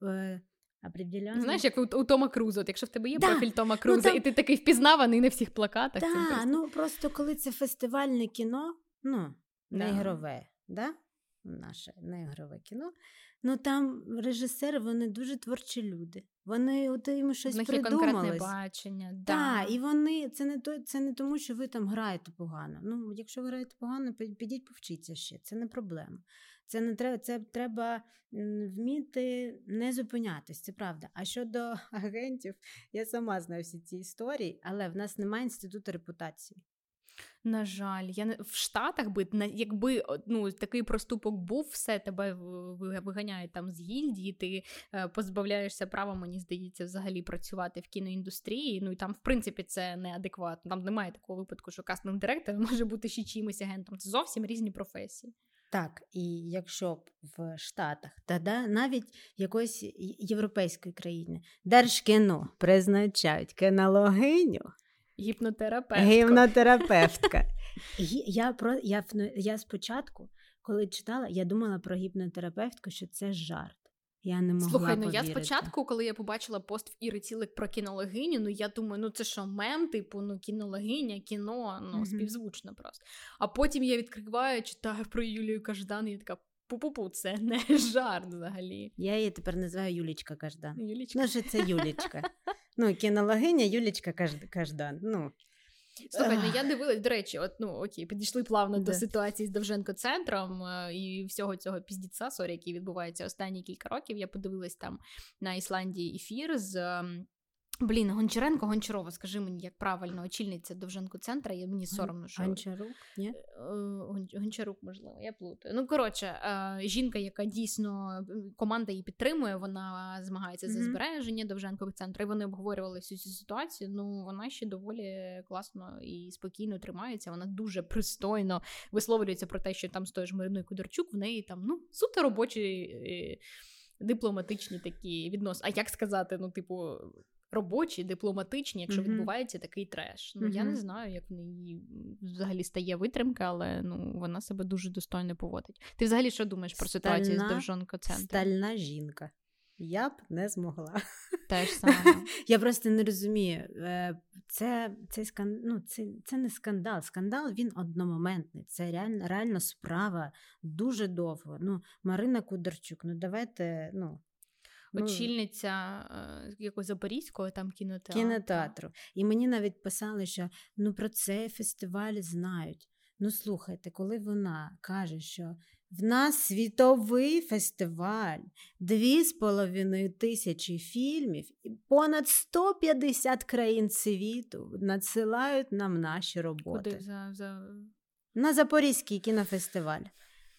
е, определенно. Знаєш, як у, у Тома Крузо, от якщо в тебе є да. профіль Тома Круза, ну, там... і ти такий впізнаваний на всіх плакатах. Так, просто... ну просто коли це фестивальне кіно, ну, не ігрове, да? наше не ігрове кіно. Ну там режисери, вони дуже творчі люди. Вони от їм щось них придумали. є конкретне бачення. Да. Так, і вони це не то, це не тому, що ви там граєте погано. Ну, якщо ви граєте погано, підіть повчіться ще. Це не проблема. Це не треба, це треба вміти не зупинятись, це правда. А щодо [LAUGHS] агентів, я сама знаю всі ці історії, але в нас немає інституту репутації. На жаль, я не в Штатах би якби ну такий проступок був, все тебе виганяють там з гільдії, ти е, позбавляєшся права, мені здається, взагалі працювати в кіноіндустрії. Ну і там, в принципі, це неадекватно. Там немає такого випадку, що кастинг директор [LAUGHS] може бути ще чимось агентом. Це зовсім різні професії. Так, і якщо б в Штатах, та да, навіть якоїсь європейської країни держкіно призначають кінологиню, гіпнотерапевтка. [LAUGHS] Гіпнотерапевтка. Я, про, я, я спочатку, коли читала, я думала про гіпнотерапевтку, що це жарт. Я не могла Слухай, ну повірити. я спочатку, коли я побачила пост в Іри Цілик про кінологиню, ну я думаю, ну це що, мем, типу, ну кінологиня, кіно, ну Мгм. співзвучно просто. А потім я відкриваю, читаю про Юлію Каждан, і я така пу-пу-пу, це [LAUGHS] не жарт взагалі. Я її тепер називаю Юлічка Каждан. Юлічка. Ну, що це Юлічка. [LAUGHS] Ну, кінологиня Юлічка Кажд- Каждан. Ну, Слухай, ну я дивилась, до речі, от ну окей, підійшли плавно до ситуації з Довженко центром е, і всього цього піздіца, sorry, який відбувається останні кілька років. Я подивилась там на Ісландії ефір з. Блін, Гончаренко, Гончарова, скажи мені, як правильно, очільниця Довженко центра, і мені соромно, що Гончарук, ні? Е, Гончарук, можливо, я плутаю. Ну, коротше, е, жінка, яка дійсно команда її підтримує, вона змагається за збереження Довженкових центру, і вони обговорювали всю цю ситуацію. Ну, вона ще доволі класно і спокійно тримається. Вона дуже пристойно висловлюється про те, що там з тою ж Мариною Кудорчук, в неї там ну, суто робочі е, дипломатичні такі відносини. А як сказати, ну, типу. Робочі, дипломатичні, якщо Мгм. відбувається такий треш. Ну я не знаю, як в неї взагалі стає витримка, але ну вона себе дуже достойно поводить. Ти взагалі що думаєш про ситуацію з Стальна- Довжонко центром? Стальна жінка. Я б не змогла. Теж [LAUGHS] саме. Я просто не розумію. е, Це, це, скан... ну, це, це не скандал. Скандал він одномоментний. Це реально, реально справа дуже довго. Ну, Марина Кударчук, ну давайте, ну. Ну, Очільниця е, якогось запорізького там кінотеатру. кінотеатру. І мені навіть писали, що ну про цей фестиваль знають. Ну, слухайте, коли вона каже, що в нас світовий фестиваль, дві з половиною тисячі фільмів, і понад 150 країн світу надсилають нам наші роботи. Куди за, за... На Запорізький кінофестиваль.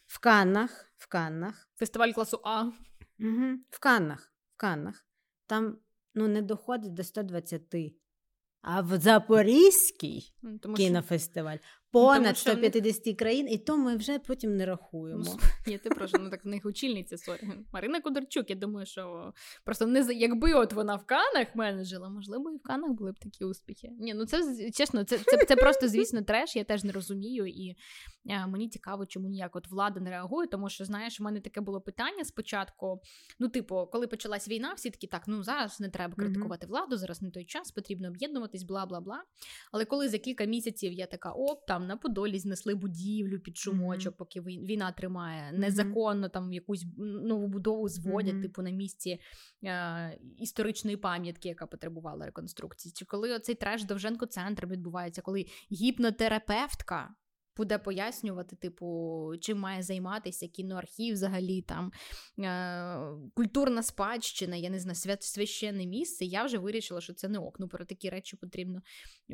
В Каннах, в Каннах, фестиваль класу А. угу. в Каннах, в Каннах. Там ну, не доходить до 120. А в Запорізький Ну, Тому що кінофестиваль понад тому що в них- країн, і то ми вже потім не рахуємо. Ну, [LAUGHS] Ні, ти прошу, ну так в них очільниця sorry. Марина Кударчук, я думаю, що просто не якби от вона в Канах менеджила, можливо, і в Канах були б такі успіхи. Ні, ну це чесно, це, це, це просто, звісно, треш, я теж не розумію. І е, мені цікаво, чому ніяк от влада не реагує, тому що, знаєш, у мене таке було питання спочатку. Ну, типу, коли почалась війна, всі такі так, ну зараз не треба критикувати владу, зараз не той час, потрібно об'єднуватись, бла бла бла. Але коли за кілька місяців я така, оп, там на Подолі знесли будівлю під шумочок, поки вій- війна тримає, незаконно там якусь нову будову зводять, Мгм. типу, на місці е, історичної пам'ятки, яка потребувала реконструкції. Чи коли оцей треш Довженко центр відбувається, коли гіпнотерапевтка. Буде пояснювати, типу, чим має займатися кіноархів, взагалі там е- культурна спадщина, я не знаю, свят священне місце. Я вже вирішила, що це не ок. Ну про такі речі потрібно,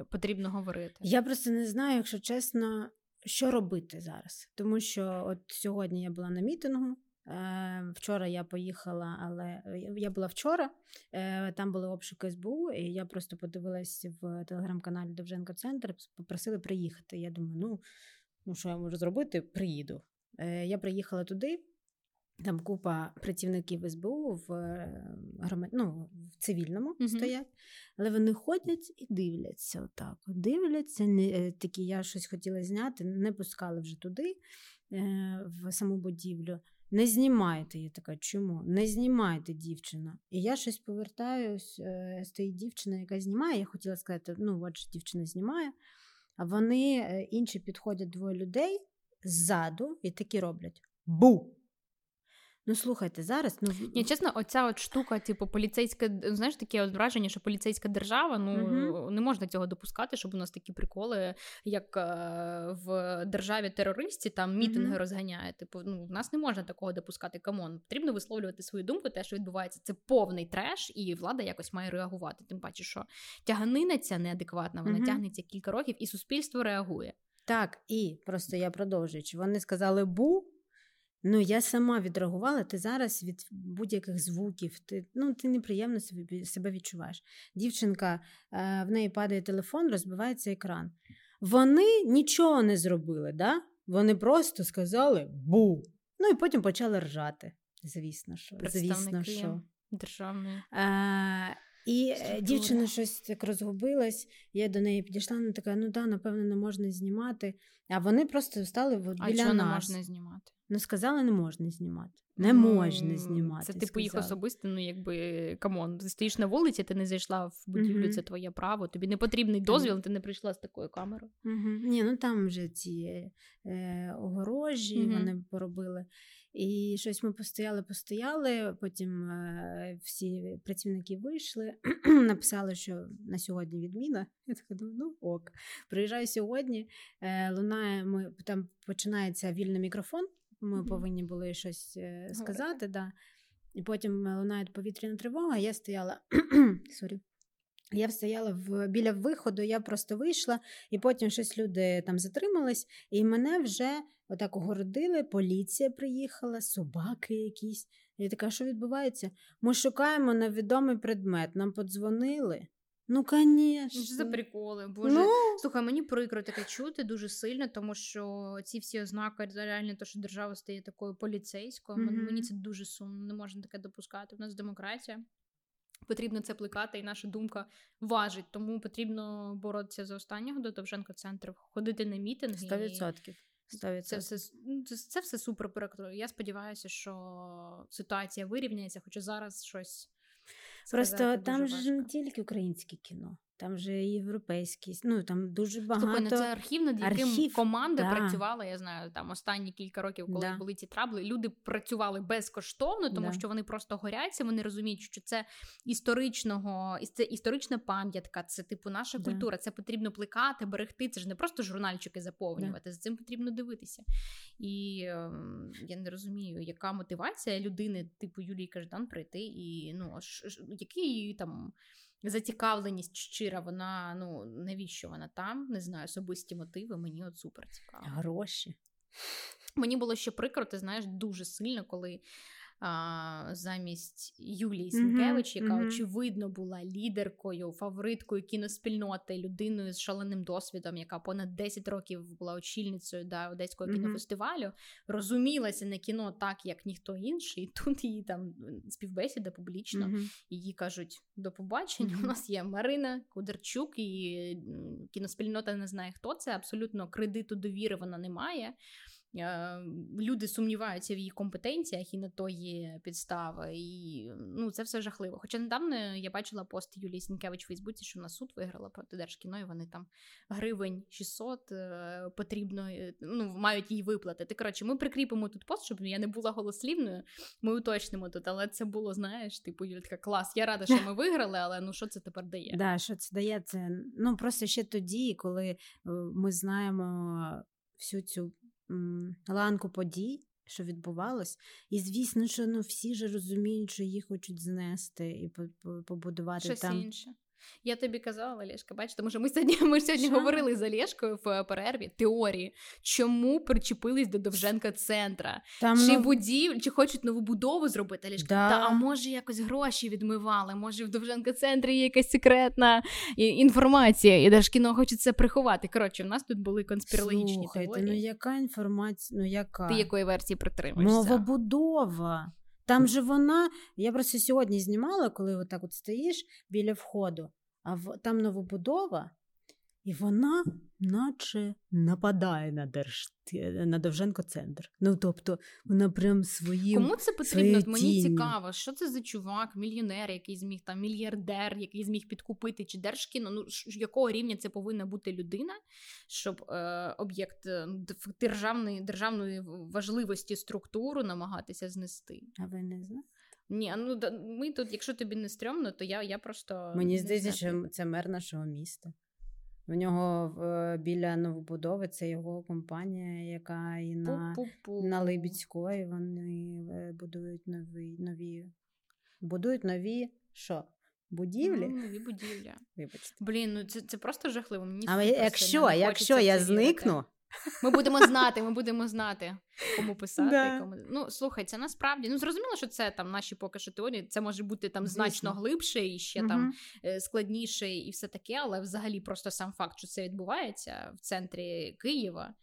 потрібно говорити. Я просто не знаю, якщо чесно, що робити зараз. Тому що от сьогодні я була на мітингу. Е, Вчора я поїхала, але я була вчора. е, Там були обшуки СБУ, і я просто подивилась в телеграм-каналі Довженко Центр, попросили приїхати. Я думаю, ну, ну що я можу зробити? Приїду. Е, Я приїхала туди. Там купа працівників СБУ в, е, громад... ну, в цивільному Мгм. стоять, але вони ходять і дивляться отак. Дивляться, не, е, такі я щось хотіла зняти, не пускали вже туди, е, в саму будівлю. Не знімайте. Я така, чому? Не знімайте, дівчина. І я щось повертаюсь, е, стоїть дівчина, яка знімає. Я хотіла сказати, ну, от ж дівчина знімає. А вони е, інші підходять двоє людей ззаду і такі роблять бу. Ну, слухайте, зараз. Ну, Ні, чесно, оця от штука, типу, поліцейська, знаєш, таке от враження, що поліцейська держава, ну Мгм. не можна цього допускати, щоб у нас такі приколи, як е, в державі терористі там мітинги Мгм. розганяє. Типу, ну в нас не можна такого допускати. Come on, потрібно висловлювати свою думку. Те, що відбувається, це повний треш, і влада якось має реагувати. Тим паче, що тяганина ця неадекватна, вона Мгм. тягнеться кілька років, і суспільство реагує. Так, і просто я продовжуючи. Вони сказали бу. Ну, я сама відреагувала, ти зараз від будь-яких звуків, ти, ну, ти неприємно себе, себе відчуваєш. Дівчинка, е, в неї падає телефон, розбивається екран. Вони нічого не зробили, да? вони просто сказали бу. Ну і потім почали ржати. Звісно, що. Звісно, що. державної. Е, І Структура. дівчина щось так розгубилась, я до неї підійшла, вона така, ну да, напевно, не можна знімати. А вони просто стали от біля а чого нас. не можна знімати? Ну, сказали, не можна знімати. Не можна знімати. Це типу їх особисто, ну якби come on. Ти стоїш на вулиці, ти не зайшла в будівлю, mm-hmm. це твоє право. Тобі не потрібний дозвіл, mm-hmm. ти не прийшла з такою камерою. Mm-hmm. Ні, ну там вже ці е, огорожі вони поробили. І щось ми постояли, постояли. Потім е, всі працівники вийшли, [CLEARS THROAT] написали, що на сьогодні відміна. Я така думаю, ну ок. Приїжджаю сьогодні, е, лунає, ми там починається вільний мікрофон. Ми повинні були щось е, сказати. Да. І потім лунає повітряна тривога. Я стояла. [CLEARS THROAT] Sorry. Я стояла в, біля виходу, я просто вийшла, і потім щось люди там затримались, і мене вже отак огородили, поліція приїхала, собаки якісь. Я така, що відбувається? Ми шукаємо невідомий предмет, нам подзвонили. Ну, звісно. Що за приколи? Боже, ну... слухай, мені прикро таке чути дуже сильно, тому що ці всі ознаки реально то, що держава стає такою поліцейською. Mm-hmm. Мені це дуже сумно, не можна таке допускати. У нас демократія. Потрібно це плекати, і наша думка важить. Тому потрібно боротися за останнього до Довженко центрів, ходити на мітинги. 100%. 100%. Це все ну, це, це все супер прикро. Я сподіваюся, що ситуація вирівняється, хоча зараз щось. Просто там ж не тільки українське кіно. Там же і європейський, ну там дуже багато. Слухай, ну це архів, над яким архів, команда да. працювала. Я знаю, там останні кілька років, коли да. були ці трабли, люди працювали безкоштовно, тому да. що вони просто горяться. Вони розуміють, що це історичного, це історична пам'ятка, це типу наша культура. Це потрібно плекати, берегти. Це ж не просто журнальчики заповнювати. За цим потрібно дивитися. І е, я не розумію, яка мотивація людини, типу Юлії Каждан, прийти і ну який там зацікавленість щира, вона ну навіщо вона там? Не знаю, особисті мотиви. Мені от супер цікаво. Гроші. Мені було ще прикро, ти знаєш, дуже сильно, коли а, замість Юлії Сінкевич, яка mm-hmm. очевидно була лідеркою, фавориткою кіноспільноти, людиною з шаленим досвідом, яка понад 10 років була очільницею да, Одеського mm-hmm. кінофестивалю, розумілася на кіно так, як ніхто інший. І тут її там співбесіда публічно, mm-hmm. її кажуть до побачення. У нас є Марина Кудерчук, і кіноспільнота не знає, хто це. Абсолютно кредиту довіри вона не має. Люди сумніваються в її компетенціях і на то є підстава. І ну, це все жахливо. Хоча недавно я бачила пост Юлії Сінкевич у Фейсбуці, що на суд виграла проти Держкіно, і вони там гривень 600 е, потрібно е, ну, мають їй виплатити. Коротше, ми прикріпимо тут пост, щоб я не була голослівною. Ми уточнимо тут, але це було, знаєш, типу, Юля така клас. Я рада, що ми виграли, але ну що це тепер дає? Да, що це дає? Це ну просто ще тоді, коли е, ми знаємо всю цю ланку подій, що відбувалось. І звісно, що ну, всі ж розуміють, що їх хочуть знести і побудувати Щось там. інше. Я тобі казала, Олешка, бачите, тому що ми сьогодні ми сьогодні говорили з Олешкою в перерві теорії, чому причепились до Довженка центра, Там, чи ну... будів, чи хочуть нову будову зробити Олешка? Да. Та а може якось гроші відмивали? Може в Довженка центрі є якась секретна інформація, і Держкіно хоче це приховати. Коротше, в нас тут були конспірологічні Слухайте, теорії. Ну яка інформація? Ну яка ти якої версії притримуєшся? Нова будова. Там же вона, я просто сьогодні знімала, коли отак от стоїш біля входу, а в, там новобудова, і вона, наче, нападає на Держ... на Довженко центр. Ну, тобто, вона прям своїм Кому це потрібно? Мені цікаво, що це за чувак, мільйонер, який зміг там, мільярдер, який зміг підкупити, чи держкіно. Ну, якого рівня це повинна бути людина, щоб е, об'єкт е, державної державної важливості структуру намагатися знести? А ви не знаєте? Ні, ну ми тут, якщо тобі не стрьомно, то я я просто. Мені здається, що це мер нашого міста. В нього е, біля новобудови це його компанія, яка і на на Либіцької вони е, будують нові нові будують нові що? Будівлі? Ну, нові будівлі. [LAUGHS] Вибачте. Блін, ну це це просто жахливо. Мені Але якщо якщо я зникну, Ми будемо знати, ми будемо знати, кому писати. Да. Кому... Ну, слухай, це насправді ну зрозуміло, що це там наші поки що теорії. Це може бути там Звісно. значно глибше і ще Мгм. там е, складніше, і все таке, але взагалі просто сам факт, що це відбувається в центрі Києва.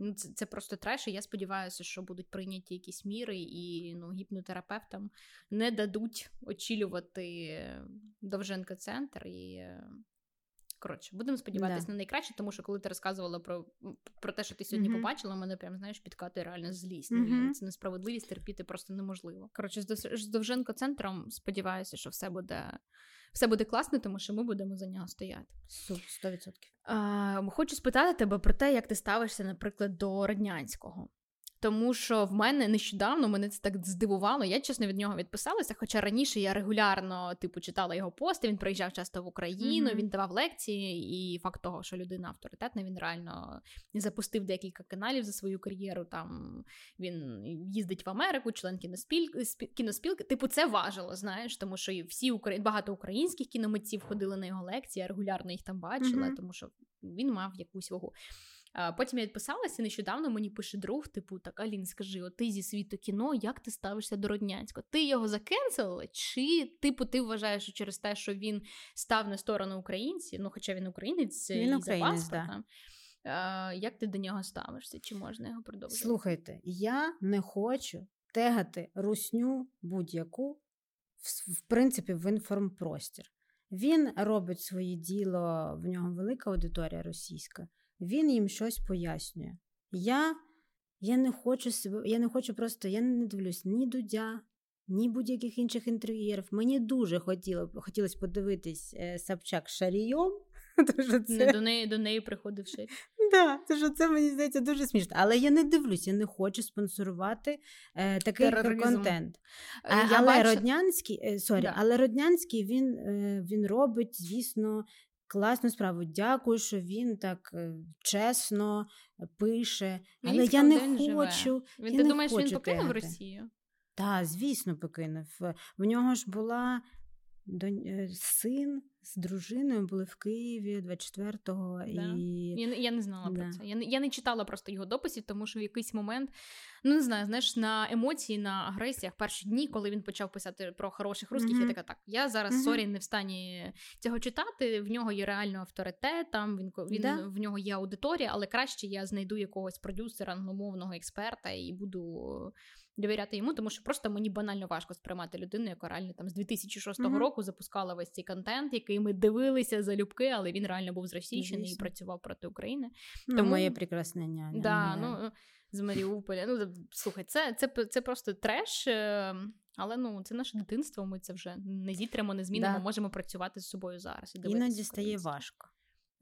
Ну, це, це просто треш. І я сподіваюся, що будуть прийняті якісь міри, і ну, гіпнотерапевтам не дадуть очілювати Довженко центр. І е, коротше, будемо сподіватися Да. на найкраще, тому що коли ти розказувала про, про те, що ти сьогодні Мгм. побачила, мене прям знаєш підкатує реально злість. Мгм. Ну, Це несправедливість терпіти просто неможливо. Коротше, з Довженко центром сподіваюся, що все буде. Все буде класно, тому що ми будемо за нього стояти. Су- 100%. Хочу спитати тебе про те, як ти ставишся, наприклад, до Роднянського. Тому що в мене нещодавно мене це так здивувало. Я чесно від нього відписалася. Хоча раніше я регулярно типу читала його пости. Він приїжджав часто в Україну, Мгм. він давав лекції, і факт того, що людина авторитетна, він реально запустив декілька каналів за свою кар'єру. Там він їздить в Америку, член кіноспілки, спі- кіноспілки. Типу, це важило, знаєш, тому що всі укра... багато українських кіномитців ходили на його лекції, я регулярно їх там бачила, Мгм. тому що він мав якусь вагу. Потім я відписалася, і нещодавно мені пише друг, типу, так, Алін, скажи, от ти зі світу кіно, як ти ставишся до Роднянського? Ти його закенселила? Чи, типу, ти вважаєш, що через те, що він став на сторону українців, ну, хоча він українець Він і за паспортом, а, як ти до нього ставишся? Чи можна його продовжувати? Слухайте, я не хочу тегати русню будь-яку, в, в принципі, в інформпростір. Він робить своє діло, в нього велика аудиторія російська, він їм щось пояснює. Я, я не хочу себе, я не хочу просто, я не дивлюсь ні Дудя, ні будь-яких інших інтерв'єрів. Мені дуже хотіло, хотілося подивитись е, Собчак Шарійом. [LAUGHS] це... Не до неї до неї приходив ще. [LAUGHS] Да, що це мені здається дуже смішно. Але я не дивлюсь, я не хочу спонсорувати е, такий Тероризм. контент. Е, А, я але бачу- Роднянський, е, sorry, Да. але Роднянський він, е, він робить, звісно, класну справу. Дякую, що він так е, чесно пише. Мені але я не хочу. живе. хочу. Він, я ти не думаєш, він покинув тегати. Росію? Так, звісно, покинув. В нього ж була е, син з дружиною, були в Києві 24-го. Да. І... Я, не- я не знала Да. про це. Я не, я не читала просто його дописів, тому що в якийсь момент, ну не знаю, знаєш, на емоції, на агресіях, перші дні, коли він почав писати про хороших русських, Мгм. я така, так, я зараз Мгм. sorry не в стані цього читати. В нього є реально авторитет, там він, він Да. в нього є аудиторія, але краще я знайду якогось продюсера, англомовного експерта і буду. Довіряти йому, тому що просто мені банально важко сприймати людину, яка реально там з 2006 Мгм. року запускала весь цей контент, який ми дивилися залюбки, але він реально був зросійщений і працював проти України. Ну, Тому- моє прекрасне няня. Да, ну з Маріуполя. Ну слухай, це, це, це просто треш. е, Але ну це наше дитинство. Ми це вже не зітримо, не змінимо. Да. Можемо працювати з собою зараз. І Іноді стає важко.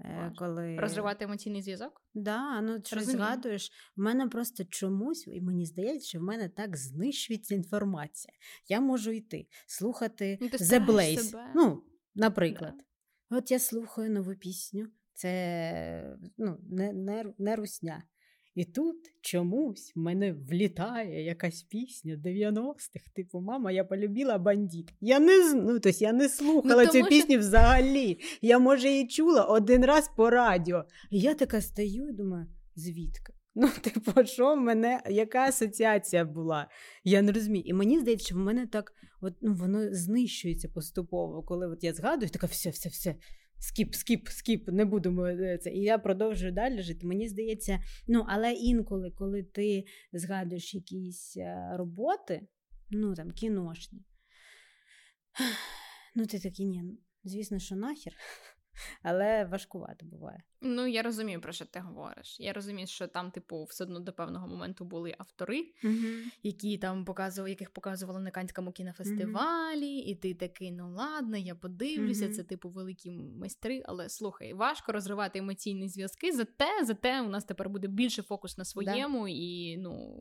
Е, Коли... розривати емоційний зв'язок. Да, ну Розумію. згадуєш. В мене просто чомусь, і мені здається, що в мене так знищується інформація. Я можу йти, слухати Ну, The Blaze. себе. Ну, наприклад. От я слухаю нову пісню, це ну, не, не, не русня. І тут чомусь в мене влітає якась пісня 90-х, типу, мама, я полюбила бандит. Я не ну, тобто я не слухала Ну, цю що- пісню взагалі. Я, може, її чула один раз по радіо. І я така стою і думаю, звідки? Ну, [LAUGHS] типу, що в мене, яка асоціація була? Я не розумію. І мені здається, що в мене так, от, ну, воно знищується поступово, коли от я згадую, така все, все, все. Скіп, скіп, скіп, не будемо е, це. І я продовжую далі жити. Мені здається, ну, але інколи, коли ти згадуєш якісь е, роботи, ну там кіношні, [SIGHS] ну ти такий, ні, звісно, що нахер, [LAUGHS] але важкувато буває. Ну я розумію, про що ти говориш. Я розумію, що там, типу, все одно до певного моменту були автори, які там показували, яких показували на Канському кінофестивалі, і ти такий, ну ладно, я подивлюся, Мгм. це типу великі майстри. Але слухай, важко розривати емоційні зв'язки. Зате, зате у нас тепер буде більше фокус на своєму, і ну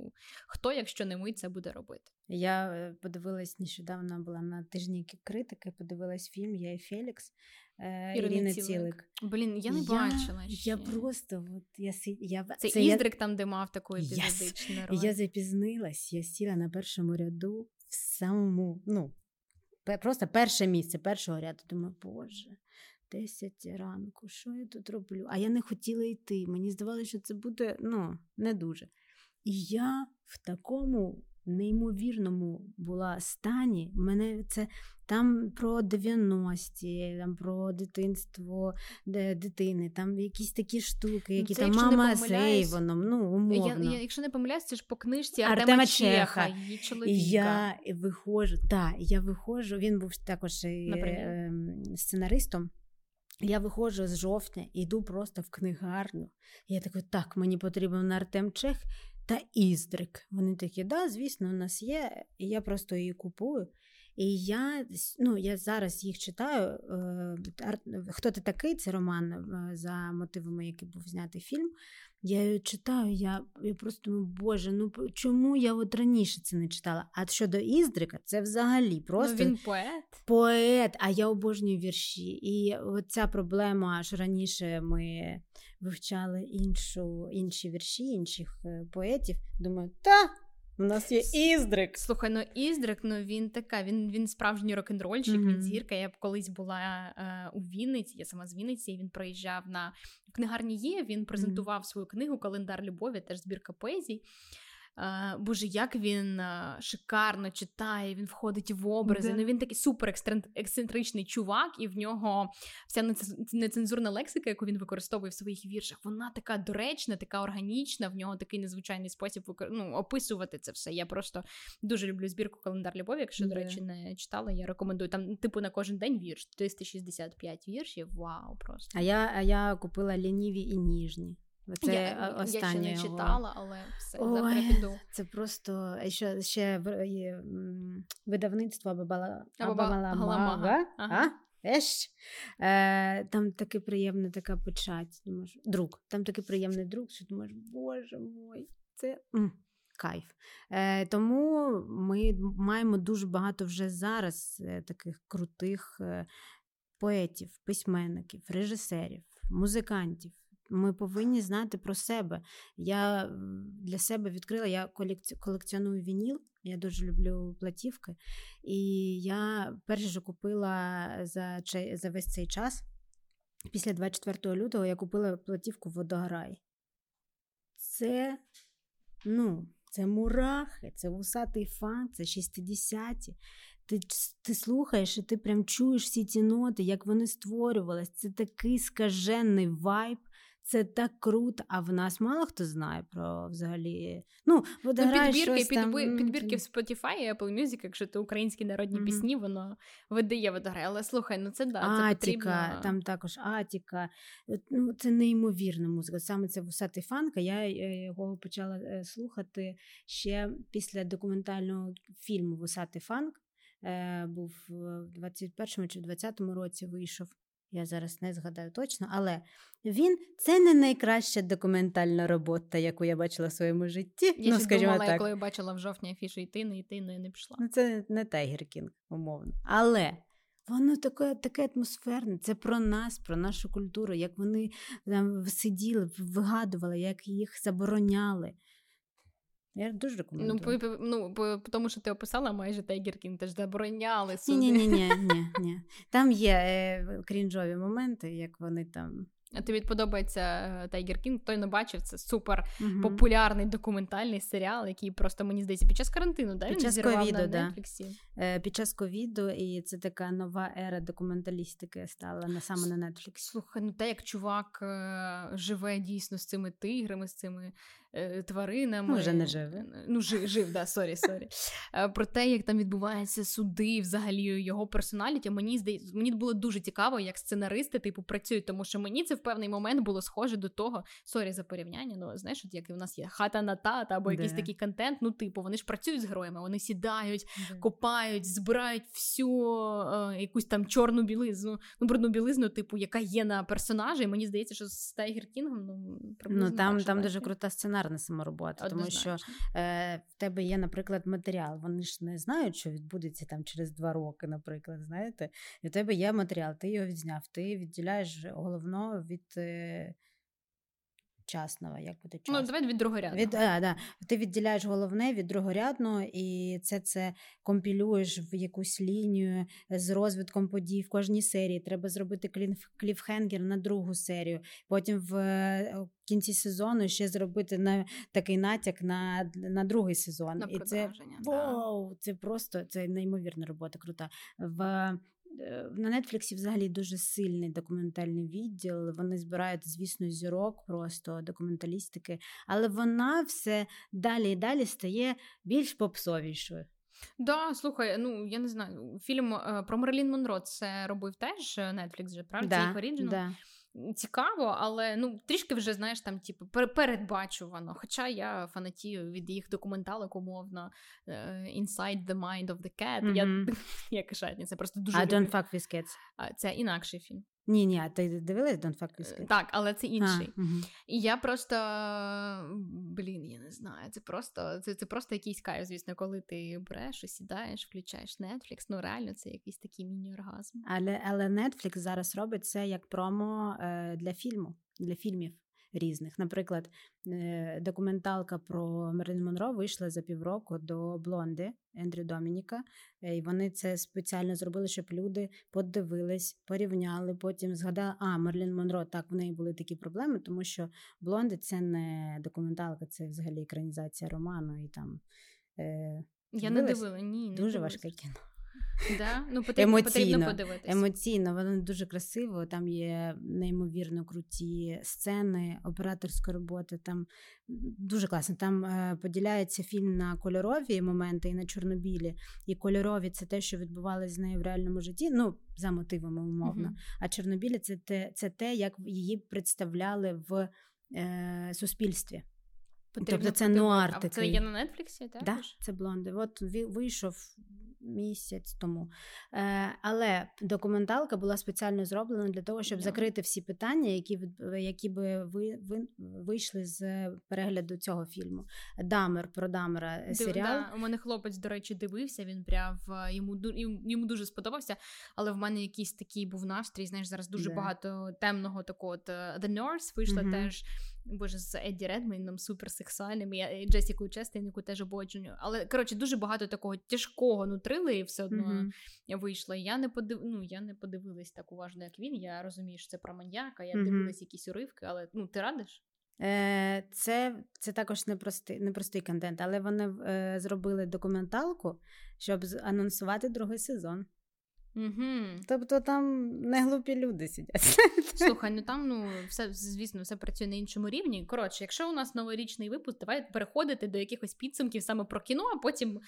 хто, якщо не ми, це буде робити. Я е, подивилась нещодавно була на тижні критики, подивилась фільм Я і Фелікс е, Ірини Цілик. Блін, я не бачила. Я просто от, я, я, Це, це я- Іздрик там, де мав таку епізодичну І роль. Я запізнилась, я сіла на першому ряду в самому, ну, просто перше місце першого ряду. Думаю, боже, 10 ранку, що я тут роблю? А я не хотіла йти. Мені здавалося, що це буде ну, не дуже. І я в такому неймовірному була стані. Мене це там про 90-ті, там про дитинство де, дитини, там якісь такі штуки, які це, там мама з Рейвоном, ну умовно. Я, я, Якщо не помиляюсь, це ж по книжці Артема, Артема Чеха, її чоловіка. І я виходжу, так, я виходжу, він був також е, сценаристом. Я виходжу з жовтня і йду просто в книгарню. Я такий, так, мені потрібен Артем Чех та Іздрик. Вони такі, да, звісно, у нас є, і я просто її купую. І я ну, я зараз їх читаю. Хто ти такий? Це роман е, за мотивами, який був знятий фільм. Я читаю, я я просто думаю, Боже, ну чому я от раніше це не читала? А щодо Іздрика, це взагалі ну, просто Ну, він поет. Поет, а я обожнюю вірші. І ця проблема, що раніше ми вивчали іншу, інші вірші, інших е, поетів. Думаю, та. У нас є Іздрик. Слухай, ну Іздрик, ну він така, він він справжній рок-н-рольчик, mm-hmm. він зірка. Я колись була е, у Вінниці, я сама з Вінниці, і він приїжджав на книгарні є. Він презентував mm-hmm. свою книгу Календар любові, теж збірка поезій. Боже, як він шикарно читає, він входить в образи. Yeah. Ну він такий супер ексцентричний чувак, і в нього вся нецензурна лексика, яку він використовує в своїх віршах, вона така доречна, така органічна. В нього такий незвичайний спосіб ну, описувати це все. Я просто дуже люблю збірку календар любові. Якщо, yeah. до речі, не читала, я рекомендую. Там, типу, на кожен день вірш 365 віршів. Вау, просто. А я, а я купила лініві і ніжні. Це я, останнє я ще не читала, але все завтра піду. Це просто ще ще видавництво Абабаламага. Ага. Еш. Е, Там таке приємна така печать. Думаєш, друг. Там такий приємний друг, що думаєш, боже мой, це м, кайф. Е, Тому ми маємо дуже багато вже зараз е, таких крутих е, поетів, письменників, режисерів, музикантів. Ми повинні знати про себе. Я для себе відкрила, я колекціоную вініл, я дуже люблю платівки. І я перше купила за за весь цей час. Після 24 лютого я купила платівку Водограй. Це, ну, це мурахи, це вусатий фан, це 60-ті. Ти ти слухаєш, і ти прям чуєш всі ці ноти, як вони створювалися. Це такий скажений вайб. Це так круто, а в нас мало хто знає про взагалі. Ну, ну підбірки, там... підбірки в Spotify і Apple Music, якщо ти українські народні mm-hmm. пісні, воно видає водограй. Але слухай, ну це да, це Атіка, потрібно. там також Атіка. Ну, Це неймовірна музика. Саме це вусатий фанка. Я його почала е, слухати ще після документального фільму Вусатий фанк. Е, був в 21-му чи 20-му році вийшов. Я зараз не згадаю точно, але він це не найкраща документальна робота, яку я бачила в своєму житті. Я ну, скажімо думала, так. коли бачила в жовтні афішу йти, не йти, не, не пішла. Ну, Це не Tiger King, умовно. Але воно таке таке атмосферне. Це про нас, про нашу культуру, як вони там сиділи, вигадували, як їх забороняли. Я дуже рекомендую. Ну, по, ну, по, тому що ти описала майже Tiger King, теж забороняли суди. Ні, ні, ні, [LAUGHS] ні, ні. Там є е, крінжові моменти, як вони там а тобі подобається Tiger King, той не бачив, це супер популярний документальний серіал, який просто мені здається під час карантину, да? Під час ковіду, да. Е, Під час ковіду, і це така нова ера документалістики стала на саме на Нетфліксі. Слухай, ну те, як чувак е- живе дійсно з цими тиграми, з цими е- тваринами. Ну, вже не живе. Ну, жив, жив, да, sorry, sorry. Е, про те, як там відбуваються суди, взагалі його personality, мені здається, мені було дуже цікаво, як сценаристи типу працюють, тому що мені це в певний момент було схоже до того, sorry за порівняння. Ну знаєш, от як у нас є хата на тата або якийсь такий контент. Ну, типу, вони ж працюють з героями, вони сідають, yeah. копають, збирають всю е, якусь там чорну білизну, ну брудну білизну, типу, яка є на персонажі. І мені здається, що з Tiger King ом ну Ну там там дуже крута сценарна саморобота, тому що е, в тебе є, наприклад, матеріал. Вони ж не знають, що відбудеться там через два роки, наприклад. Знаєте, і в тебе є матеріал, ти його відзняв, ти відділяєш головно від. Е, частного, як буде Ну, давай від другорядного. Від, а, да. Ти відділяєш головне від другорядного, і це це компілюєш в якусь лінію з розвитком подій в кожній серії. Треба зробити клінф, кліфхенгер на другу серію. Потім в е, кінці сезону ще зробити на такий натяк на, на другий сезон. На і це да. вау, це просто це неймовірна робота, крута. В е, на Нетфліксі взагалі дуже сильний документальний відділ. Вони збирають, звісно, зірок, просто документалістики, але вона все далі і далі стає більш попсовішою. Да, слухай, ну я не знаю, фільм е, про Мерлін Монро це робив теж Нетфлікс Netflix же, правда? Да, да. Цікаво, але ну трішки вже знаєш там, типу, пер- передбачувано. Хоча я фанатію від їх документалок, умовно е, Inside the Mind of the Cat. Я, Мгм. [LAUGHS] я кишатня, це просто дуже А люблю. Don't Fuck With Cats? Це інакший фільм. Ні, ні, а ти дивилась Don't Fuck With Е, Так, але це інший. А, угу. І я просто блін, я не знаю. Це просто це, це просто якийсь кайф, звісно, коли ти береш, сідаєш, включаєш Netflix. Ну реально, це якийсь такий міні-оргазм. Але, але Netflix зараз робить це як промо е, для фільму, для фільмів різних. Наприклад, е, документалка про Мерлін Монро вийшла за півроку до Блонди Ендрю Домініка. Е, І вони це спеціально зробили, щоб люди подивились, порівняли, потім згадали, а Мерлін Монро, так в неї були такі проблеми, тому що Блонди це не документалка, це взагалі екранізація роману і там. Е, Я не дивила, ні, не Дуже дивилась. важке кіно. Да? Ну, потрібно, потрібно Емоційно. подивитися. Емоційно, воно дуже красиво. Там є неймовірно круті сцени, операторська робота. Там дуже класно. Там е, поділяється фільм на кольорові моменти і на чорнобілі. І кольорові це те, що відбувалося з нею в реальному житті. Ну, за мотивами умовно. Мгм. А чорнобілі це те, це те, як її представляли в е, суспільстві. Потрібно тобто це подивитися. нуар А це є на Нетфліксі, так? Да, це блонди. От вийшов місяць тому. Е, але документалка була спеціально зроблена для того, щоб закрити всі питання, які які би ви, ви вийшли з перегляду цього фільму. Дамер про Дамера е, Див- серіал. Да, у мене хлопець, до речі, дивився. Він прям е, йому йому дуже сподобався. Але в мене якийсь такий був настрій. Знаєш, зараз дуже Да. багато темного такого. От, The Nurse вийшла Мгм. теж. Боже, з Едді Редмейном суперсексуальним. Я і Джесікою Честейн, яку теж ободжую. Але коротше, дуже багато такого тяжкого ну, трилерів все одно Мгм. вийшло. Я не подив... ну, я не подивилась так уважно, як він. Я розумію, що це про маньяка. Я Мгм. дивилась якісь уривки, але ну ти радиш? Е, Це, це також непростий, непростий контент, але вони е, зробили документалку, щоб анонсувати другий сезон. Угу. Тобто там не глупі люди сидять. Слухай, ну там ну все звісно, все працює на іншому рівні. Коротше, якщо у нас новорічний випуск, давай переходити до якихось підсумків саме про кіно, а потім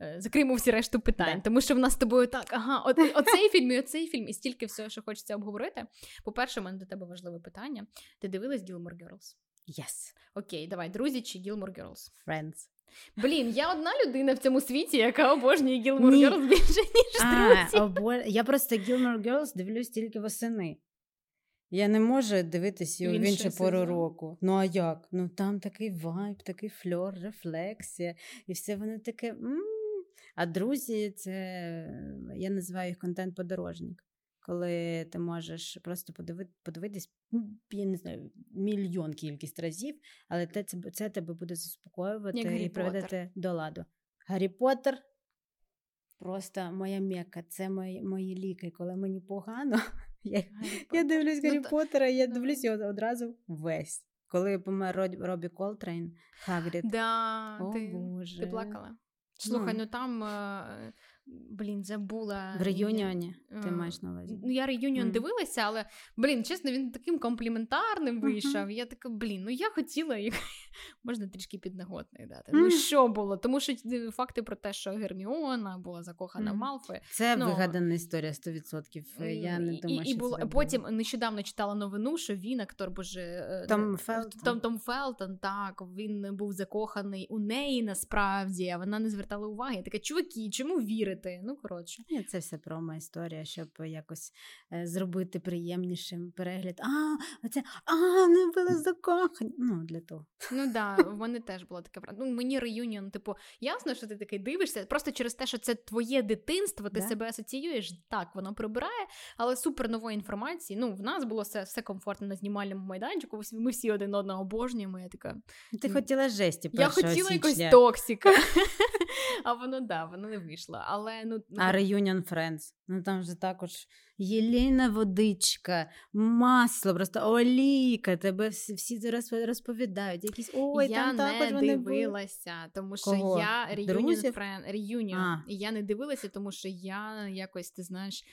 е, закриємо всі решту питань. Да. Тому що в нас з тобою так, ага, от, оцей фільм і оцей фільм, і стільки всього, що хочеться обговорити. По-перше, у мене до тебе важливе питання. Ти дивилась Gilmore Girls? Yes, Окей, давай, друзі чи Gilmore Girls? friends. Блін, я одна людина в цьому світі, яка обожнює Gilmore Ні. Girls більше, ніж А, друзі. обо... Я просто Gilmore Girls дивлюсь тільки восени. Я не можу дивитись його в іншу пору року. Ну а як? Ну там такий вайб, такий фльор, рефлексія, і все воно таке. м А друзі, це я називаю їх контент-подорожник. Коли ти можеш просто подиви... подивитись, я не знаю, мільйон кількість разів, але те, це, це тебе буде заспокоювати Як і приведати до ладу. Гаррі Поттер просто моя мека, це мої, мої ліки. Коли мені погано, [LAUGHS] я, я дивлюсь Ну, Гаррі та- Поттера, я дивлюсь його одразу весь. Коли помер Роб- Робі Колтрейн, Хагрід. Да, О, ти, Боже. ти плакала. Слухай, Ну. ну там, е, блін, забула. В reunion і ти маєш на увазі. Ну, я reunion mm. дивилася, але блін, чесно, він таким компліментарним вийшов. Я така, блін, ну я хотіла їх можна трішки піднеготних дати. Ну що було? Тому що е, факти про те, що Герміона була закохана в Мгм. Це ну, вигадана історія 100%. Я не думаю, і, що і було, це потім було. нещодавно читала новину, що він, актор боже е, Том е, Фелтон. Том, Том Фелтон, так він був закоханий у неї насправді, а вона не звертала уваги. Я така, чуваки, чому вірити? Ну, коротше. Ні, Це все промо історія, щоб якось е, зробити приємнішим перегляд. А, оце, а, вони були закохані. Ну, для того. Ну да, в мене теж було таке Ну, Мені реюніон, типу, ясно, що ти такий дивишся, просто через те, що це твоє дитинство, ти да? себе асоціюєш, так, воно прибирає, але супер нової інформації. Ну, в нас було все все комфортно на знімальному майданчику. Ми всі один одного обожнюємо. Я така. Ти хотіла жесті. Я хотіла якось токсика. [LAUGHS] А воно да, воно не вийшло. Але ну а Reunion Friends. Ну там же також Єліна водичка, масло, просто олійка. Тебе всі всі розповідають. Якісь ой, я там не також дивилася, тому що Кого? я Reunion. І я не дивилася, тому що я якось ти знаєш.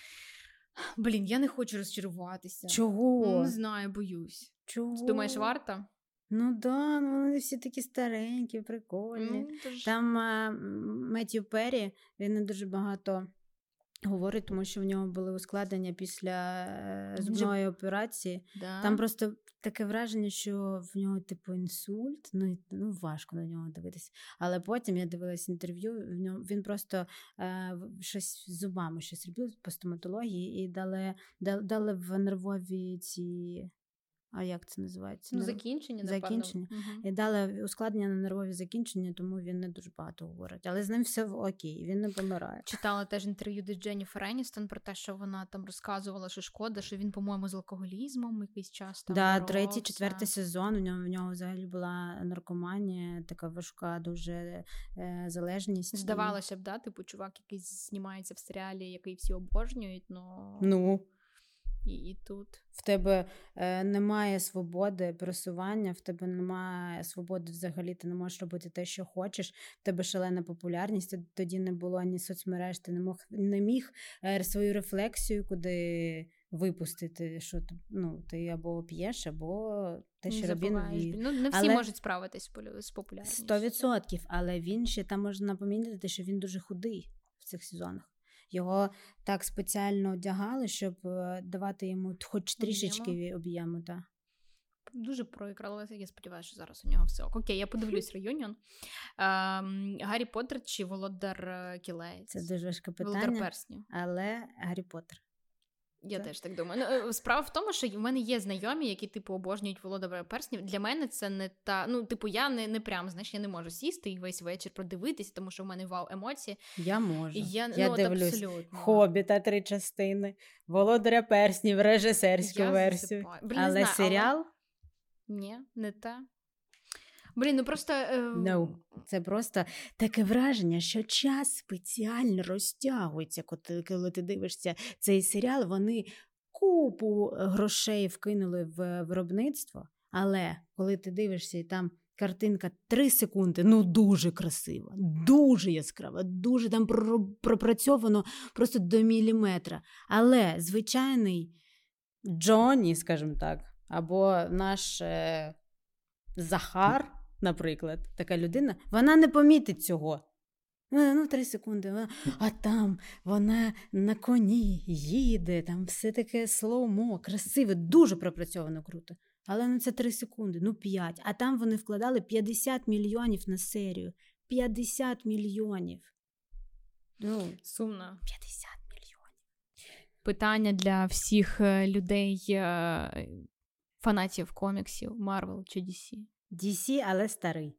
Блін, я не хочу розчаруватися. Чого? Ну, Не знаю, боюсь. Чого? Ти думаєш, варто? Ну да, ну вони всі такі старенькі, прикольні. Mm, тож... Там а, Меттью Перрі, він не дуже багато говорить, тому що в нього були ускладнення після е, зубної операції. Да. Там просто таке враження, що в нього, типу, інсульт. Ну ну важко на нього дивитися. Але потім я дивилась інтерв'ю. В ньому він просто е, щось з зубами щось робив по стоматології і дали, дали, дали в нервові ці а як це називається? Ну, закінчення, закінчення. Угу. І дали ускладнення на нервові закінчення, тому він не дуже багато говорить. Але з ним все в окей, він не помирає. Читала теж інтерв'ю де Дженніфер Еністон про те, що вона там розказувала, що шкода, що він, по-моєму, з алкоголізмом якийсь час там. Да, третій, четвертий сезон. У нього в нього взагалі була наркоманія, така важка, дуже е, залежність. Здавалося б, да, типу чувак, який знімається в серіалі, який всі обожнюють, но... ну. І, і тут в тебе е, немає свободи пересування, в тебе немає свободи взагалі, ти не можеш робити те, що хочеш. В тебе шалена популярність. Тоді не було ні соцмереж, ти не мог не міг е, свою рефлексію куди випустити, що ну, ти або п'єш, або те, що робін Ну, Не всі але... можуть справитись з популярністю. Сто відсотків, але він ще там можна помітити, що він дуже худий в цих сезонах. Його так спеціально одягали, щоб е, давати йому хоч трішечки об'єму. Та. Дуже проіграла, я сподіваюся, що зараз у нього все. Окей, я подивлюсь [LAUGHS] реюніон. Ем, Гаррі Поттер чи Володар Кілець? Це дуже важке питання. Володар персню. Але Гаррі Поттер. Я це? теж так думаю. Ну, е, Справа в тому, що в мене є знайомі, які типу обожнюють володаря перснів. Для мене це не та. Ну, типу, я не не прям знаєш, я не можу сісти і весь вечір продивитися, тому що в мене вау емоції. Я можу. Я я ну, дивлюсь абсолютно. Хобіта три частини, володаря перснів, режисерську я версію. Блін, але знаю, серіал? Але... Ні, не та. Блін, ну просто е... no. це просто таке враження, що час спеціально розтягується, коли ти дивишся цей серіал. Вони купу грошей вкинули в виробництво, але коли ти дивишся і там. Картинка 3 секунди, ну дуже красива, дуже яскрава, дуже там пропрацьовано просто до міліметра. Але звичайний Джонні, скажімо так, або наш е, Захар, наприклад, така людина, вона не помітить цього. Ну, ну три секунди, вона, а там вона на коні їде, там все таке слоумо, красиве, дуже пропрацьовано круто. Але ну це три секунди, ну п'ять. А там вони вкладали 50 мільйонів на серію. 50 мільйонів. Ну, Сумно. 50 мільйонів. Питання для всіх е, людей, е, фанатів коміксів Марвел чи DC. DC, але старий.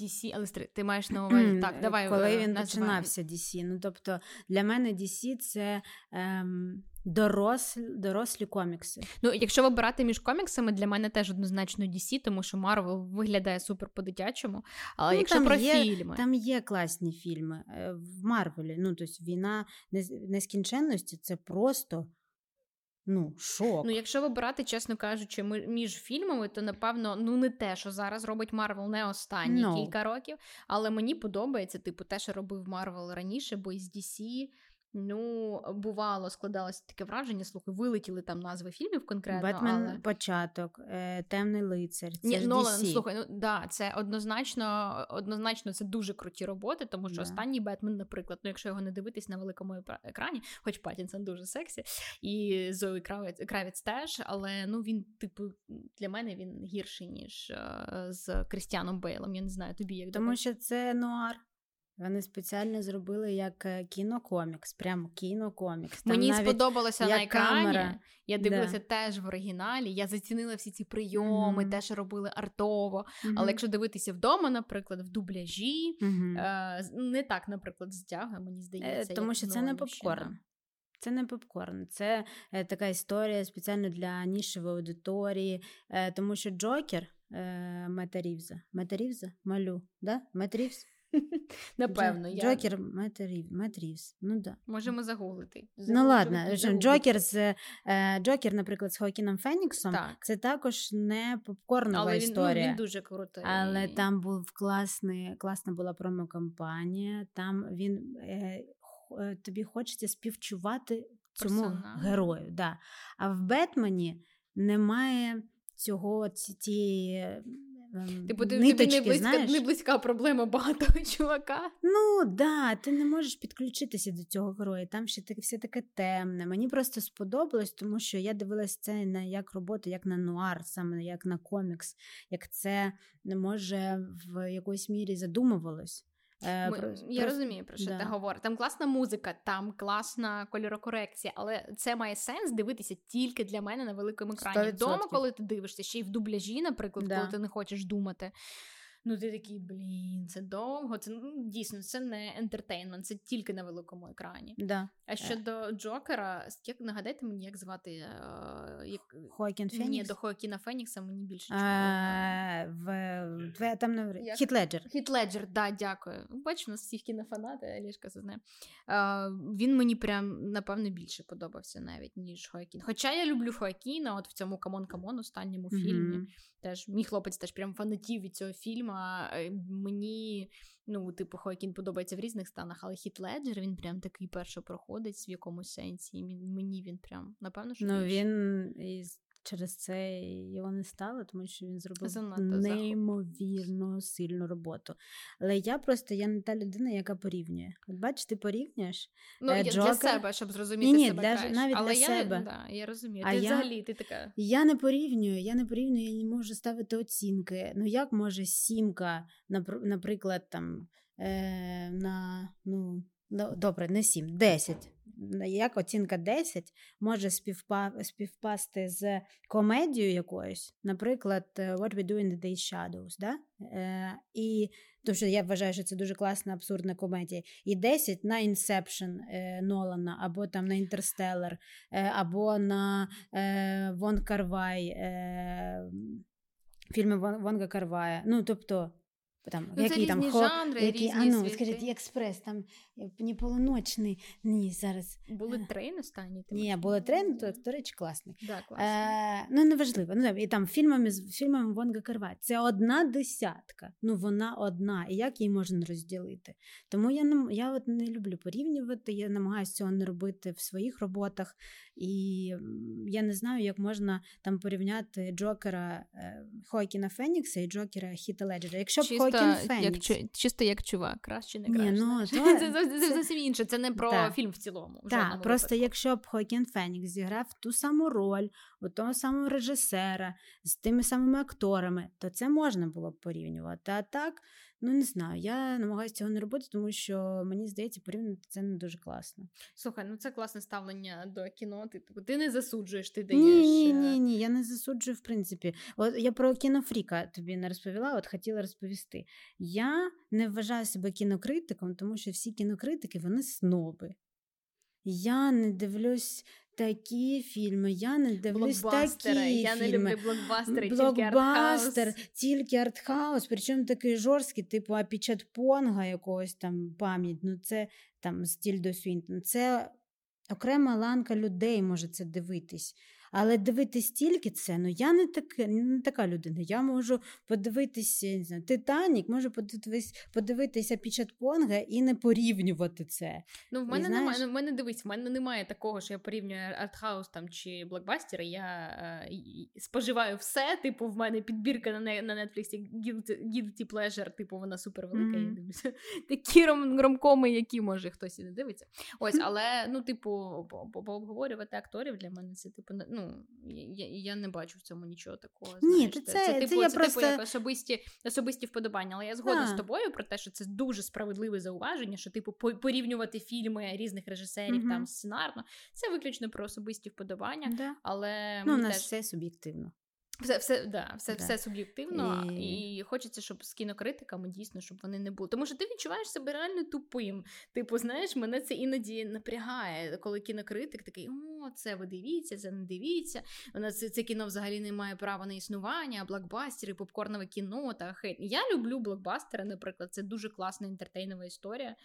DC, але старий. Ти маєш на увазі. Так, давай. Коли е, він починався DC. Ну, тобто, для мене DC це. Ем... Дорослі дорослі комікси. Ну, якщо вибирати між коміксами, для мене теж однозначно DC, тому що Марвел виглядає супер по-дитячому. Але ну, якщо про є, фільми. Там є класні фільми е, в Марвелі. Ну, тобто війна нескінченності це просто Ну, шок. Ну, якщо вибирати, чесно кажучи, між фільмами, то напевно ну не те, що зараз робить Марвел не останні ну. кілька років. Але мені подобається, типу, те, що робив Марвел раніше, бо із DC Ну, бувало, складалося таке враження, слухай, вилетіли там назви фільмів конкретно. Бетмен але... початок, е, Темний лицар. Це Ні, ж Нолан, DC. слухай, ну да, це однозначно, однозначно це дуже круті роботи, тому що yeah. останній Бетмен, наприклад, ну якщо його не дивитись на великому екрані, хоч Паттінсон дуже сексі, і Зої Кравець, Кравець теж, але ну він, типу, для мене він гірший, ніж е, з Крістіаном Бейлом. Я не знаю, тобі як Тому що це нуар. Вони спеціально зробили як е, кінокомікс, прям кінокомікс. Там Мені сподобалося на екрані. Камера. Я дивилася да. теж в оригіналі. Я зацінила всі ці прийоми, mm-hmm. те, що робили артово. Mm-hmm. Але якщо дивитися вдома, наприклад, в дубляжі, mm-hmm. е- не так, наприклад, зтягує, мені здається. Е, тому що це не попкорн. Це не попкорн, це е, така історія спеціально для нішевої аудиторії, е, тому що Джокер е, Мета Рівза, Мета Рівза? малю, да? Мет Рівз? [LAUGHS] Напевно, я... Джокер Мет Рівз. Ну да. Можемо загуглити. Ну ладно, Джокер з е, Джокер, наприклад, з Хоакіном Феніксом. Так. Це також не попкорнова Але історія. Він, ну, він дуже крутий. Але там був класний, класна була промокампанія. Там він е, Е, тобі хочеться співчувати цьому Персонал. герою. Да. А в Бетмені немає цього цієї. Типу, ти, Ниточки, тобі не близька, знаєш? не близька проблема багатого [LAUGHS] чувака. Ну да, ти не можеш підключитися до цього героя. Там ще таке все таке темне. Мені просто сподобалось, тому що я дивилася це на як роботу, як на нуар, саме як на комікс, як це може в якоїсь мірі задумувалось. Е, Ми, про, я про... розумію, про що да. ти говориш. Там класна музика, там класна кольорокорекція, але це має сенс дивитися тільки для мене на великому екрані. Вдома, коли ти дивишся, ще й в дубляжі, наприклад, да. коли ти не хочеш думати. Ну, ти такий, блін, це довго. Це ну, дійсно це не ентертейнмент, це тільки на великому екрані. Да. А щодо Джокера, як нагадайте мені, як звати як... Хоакін Фенікс? Ні, до Хоакіна Фенікса мені більше а, в, в там не Хіт Леджер. Хіт Леджер, да, дякую. Бачу, у нас всіх кінофанати, Алішка це знає. А, Він мені прям напевно більше подобався навіть ніж Хоакін. Хоча я люблю Хоакіна, от в цьому C'mon C'mon останньому mm-hmm. фільмі. Теж мій хлопець теж прям фанатів від цього фільму. Е, мені, ну, типу, Хоакін подобається в різних станах, але Хіт Леджер, він прям такий першопроходець в якомусь сенсі. Мені він прям, напевно, що. Ну, він із через це його не стало, тому що він зробив Занадто неймовірно сильну роботу. Але я просто я не та людина, яка порівнює. От бачиш, ти порівнюєш Ну, е, Джокер... Для себе, щоб зрозуміти ні, ні, себе для, краще. навіть Але для я, себе. Да, я розумію. А ти я, взагалі ти така. Я не порівнюю, я не порівнюю, я не можу ставити оцінки. Ну як може сімка, наприклад, там е, на ну. Добре, не 7, 10 як оцінка 10 може співпа... співпасти з комедією якоюсь, наприклад, е, What We Do in the Day Shadows. Да? Е, і тому що я вважаю, що це дуже класна, абсурдна комедія. І 10 на Inception е, Нолана, або там на Interstellar, е, або на е, Вон Карвай, е, фільми Вонга Карвая. Ну, тобто. Там, ну, які, там, хо, жанри, які, різні а ну, скажіть, експрес, там не полуночний. Ні, зараз. Були трейн останні? Ні, були трейн, то, до речі, класний. Да, класний. Е, ну, неважливо. Ну, і там фільмами фільмами Вонга Карвай. Це одна десятка. Ну, вона одна. І як її можна розділити? Тому я не, я от не люблю порівнювати, я намагаюся цього не робити в своїх роботах. І я не знаю, як можна там порівняти Джокера е, Хоакіна Фенікса і Джокера Хіта Леджера. Якщо б Фенікс... як, чисто як чувак, краще не краще. Ні, ну, то... [LAUGHS] Це це зовсім інше, це не про та. фільм в цілому. Так, просто випадку. якщо б Хокін Фенікс зіграв ту саму роль у того самого режисера з тими самими акторами, то це можна було б порівнювати. А так Ну, не знаю, я намагаюся цього не робити, тому що мені здається, порівняти це не дуже класно. Слухай, ну це класне ставлення до кіно. Ти типу, ти не засуджуєш, ти даєш. Ні, ні, е, ні, ні, я не засуджую, в принципі. От я про кінофріка тобі не розповіла, от хотіла розповісти. Я не вважаю себе кінокритиком, тому що всі кінокритики вони сноби. Я не дивлюсь такі фільми. Я не дивлюсь такі Я фільми. не люблю блокбастери, Блокбастер, тільки артхаус. Тільки артхаус, причому такий жорсткий, типу Апічат Понга якогось там пам'ять. Ну це там стіль до Свінтон. Це окрема ланка людей може це дивитись. Але дивитись тільки це, ну я не так, не така людина. Я можу подивитися не знаю, Титанік, можу подивитись, подивитися Пічат Понга і не порівнювати це. Ну, в мене знаєш... немає, ну, в мене дивись, в мене немає такого, що я порівнюю артхаус там чи блокбастери. Я е, споживаю все. Типу, в мене підбірка на на Netflix Guilty, Guilty Pleasure, типу, вона супер велика. Mm-hmm. Я дивлюся. [LAUGHS] Такі ром, ромкоми, які може хтось і не дивиться. Ось, але ну, типу, пообговорювати акторів для мене це типу, ну ну я я не бачу в цьому нічого такого. Ні, знаєш. це, це, це, це, типу, це, я це просто... типу як особисті особисті вподобання. Але я згодна а. з тобою про те, що це дуже справедливе зауваження, що типу порівнювати фільми різних режисерів угу. там сценарно. Це виключно про особисті вподобання. Да. Але ну, у нас теж... все суб'єктивно. Все все, да, все, да. все суб'єктивно, і... і хочеться, щоб з кінокритиками дійсно, щоб вони не були. Тому що ти відчуваєш себе реально тупим. Типу, знаєш, мене це іноді напрягає, коли кінокритик такий: о, це ви дивіться, це не дивіться. Вона це, це кіно взагалі не має права на існування, блокбастери, попкорнове кіно та хейт. Я люблю блокбастери, наприклад, це дуже класна інтертейнова історія.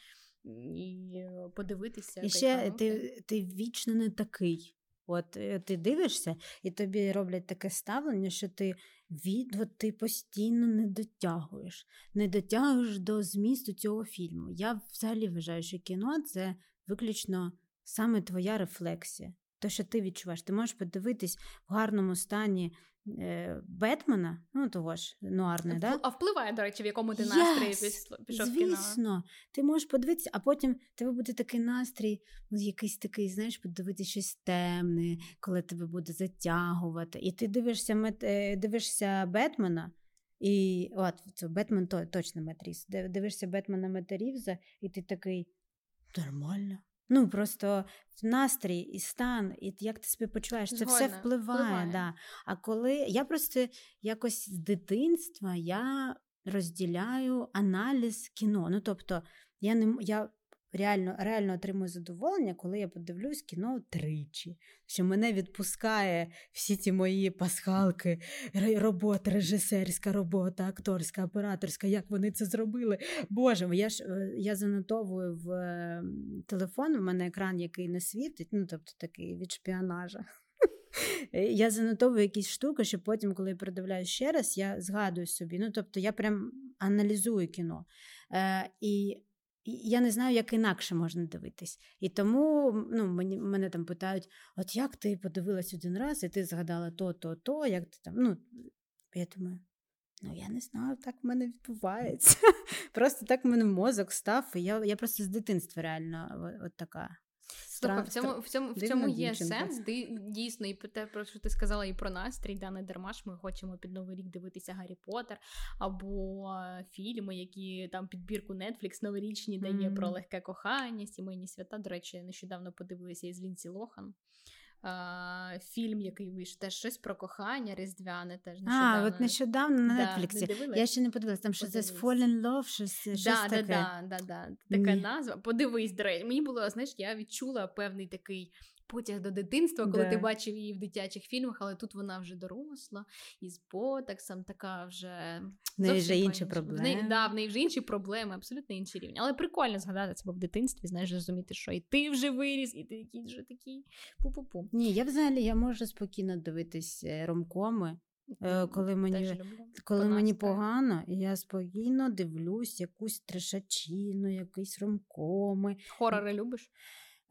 І подивитися. І ще ти, ти вічно не такий. От е, ти дивишся, і тобі роблять таке ставлення, що ти від от ти постійно не дотягуєш, не дотягуєш до змісту цього фільму. Я взагалі вважаю, що кіно це виключно саме твоя рефлексія. То, що ти відчуваєш, ти можеш подивитись в гарному стані Бетмена, ну того ж нуарне, В, да? а впливає, до речі, в якому ти yes, настрої пішов звісно. кіно. Звісно, ти можеш подивитися, а потім тебе буде такий настрій, ну, якийсь такий, знаєш, подивитися щось темне, коли тебе буде затягувати. І ти дивишся мет, е, дивишся Бетмена. І от це Бетмен то, точно Метріс. Дивишся Бетмена Метарівза, і ти такий нормально. Ну, просто настрій і стан, і як ти себе почуваєш, це все впливає. впливає. Да. А коли я просто якось з дитинства я розділяю аналіз кіно. Ну, тобто, я не я реально реально отримую задоволення, коли я подивлюсь кіно тричі. Що мене відпускає всі ці мої пасхалки, робота, режисерська робота, акторська, операторська, як вони це зробили. Боже, я ж я занотовую в телефон, у мене екран, який не світить, ну тобто такий від шпіонажа. Я занотовую якісь штуки, щоб потім, коли я передивляюсь ще раз, я згадую собі. Ну, тобто я прям аналізую кіно. Е, І я не знаю, як інакше можна дивитись. І тому ну, мені, мене там питають: от як ти подивилась один раз, і ти згадала то, то, то, як ти там. Ну, Я думаю, ну я не знаю, так в мене відбувається. [LAUGHS] Просто так в мене мозок став, і я я просто з дитинства реально от, така. Слухай, в цьому в цьому, в цьому є дівчинка. сенс. Ти дійсно і те, про що ти сказала, і про настрій, да, не дарма ж ми хочемо під новий рік дивитися Гаррі Поттер або фільми, які там підбірку Netflix новорічні дає mm-hmm. про легке кохання, сімейні свята. До речі, нещодавно подивилися із Лінсі Лохан. А, Фільм, який вийшов, теж щось про кохання, різдвяне теж нещодавно. А, от нещодавно на да, Я ще не подивилася, там що це Fall in Love, щось, щось да, таке. Да, да, да, Така Ні. назва. Подивись, до речі. Мені було, знаєш, я відчула певний такий потяг до дитинства, коли да. ти бачив її в дитячих фільмах, але тут вона вже доросла, із ботексом, така вже в неї вже інші проблеми. В неї, да, в неї вже інші проблеми, абсолютно інший рівень. Але прикольно згадати себе в дитинстві, знаєш, розуміти, що і ти вже виріс, і ти якийсь вже такий пу-пу-пу. Ні, я взагалі я можу спокійно дивитись е, ромкоми. Е, коли мені коли мені погано, я спокійно дивлюсь якусь трешачину, якісь ромкоми. Хорори любиш?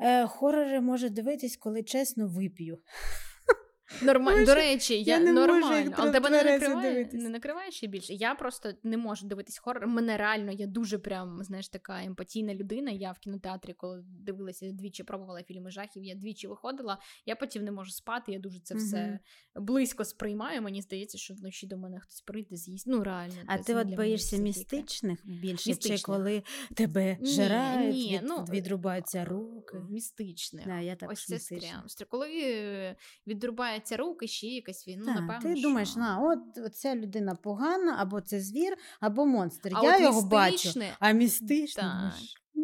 Е, Хорори можу дивитись, коли чесно вип'ю. Нормально. До речі, я, я не нормально. Але тебе не накриває, не накриває ще більше. Я просто не можу дивитись хорор. Мене реально, я дуже прям, знаєш, така емпатійна людина. Я в кінотеатрі, коли дивилася, двічі пробувала фільми жахів, я двічі виходила, я потім не можу спати, я дуже це все mm-hmm. близько сприймаю. Мені здається, що вночі до мене хтось прийде, з'їсть. Ну, реально. А ти от боїшся містичних більше, містичних. чи коли тебе ні, жирають, ні, від, ну, відрубаються руки? Містичних. Да, я так Ось це стрім. Коли відрубає відрубаються руки, ще якась він. Ну, так, напевно, Ти що... думаєш, на, от ця людина погана, або це звір, або монстр. А Я його бачу, а містичний.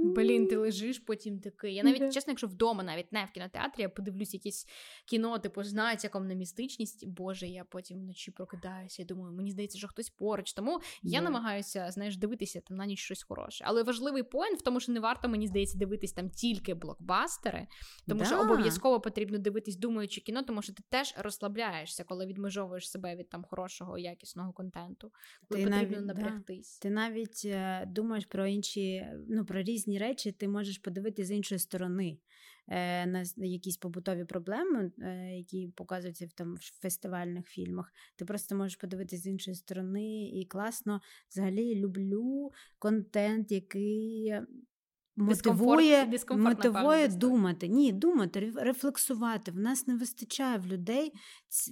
Блін, ти лежиш потім такий. Я навіть, чесно, якщо вдома, навіть не в кінотеатрі, я подивлюсь якесь кіно, типу, з натяком на містичність. Боже, я потім вночі прокидаюся і думаю, мені здається, що хтось поруч. Тому yeah. я намагаюся, знаєш, дивитися там на ніч щось хороше. Але важливий поінт в тому, що не варто, мені здається, дивитись там тільки блокбастери, тому да. що обов'язково потрібно дивитись, думаючи кіно, тому що ти теж розслабляєшся, коли відмежовуєш себе від там хорошого, якісного контенту, коли ти потрібно навіть, напрягтись. Да. Ти навіть е, думаєш про інші, ну про різні різні речі ти можеш подивитися з іншої сторони е, на якісь побутові проблеми, е, які показуються в там в фестивальних фільмах. Ти просто можеш подивитися з іншої сторони, і класно взагалі люблю контент, який мотивує мотивує думати. Ні, думати, рефлексувати. В нас не вистачає в людей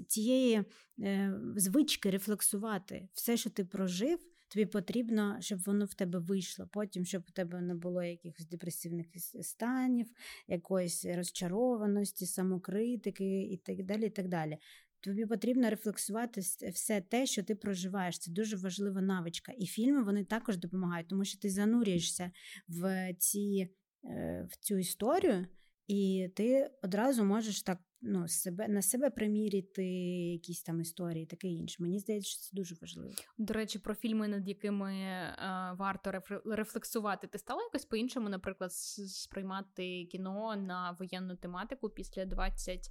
цієї е, звички рефлексувати. Все, що ти прожив, тобі потрібно, щоб воно в тебе вийшло. Потім, щоб у тебе не було якихось депресивних станів, якоїсь розчарованості, самокритики і так далі. і так далі. Тобі потрібно рефлексувати все те, що ти проживаєш. Це дуже важлива навичка. І фільми вони також допомагають, тому що ти занурюєшся в ці, е, в цю історію, і ти одразу можеш так ну, себе на себе примірити якісь там історії, таке інше. Мені здається, що це дуже важливо. До речі, про фільми, над якими е, варто рефлексувати. Ти стала якось по-іншому, наприклад, сприймати кіно на воєнну тематику після 20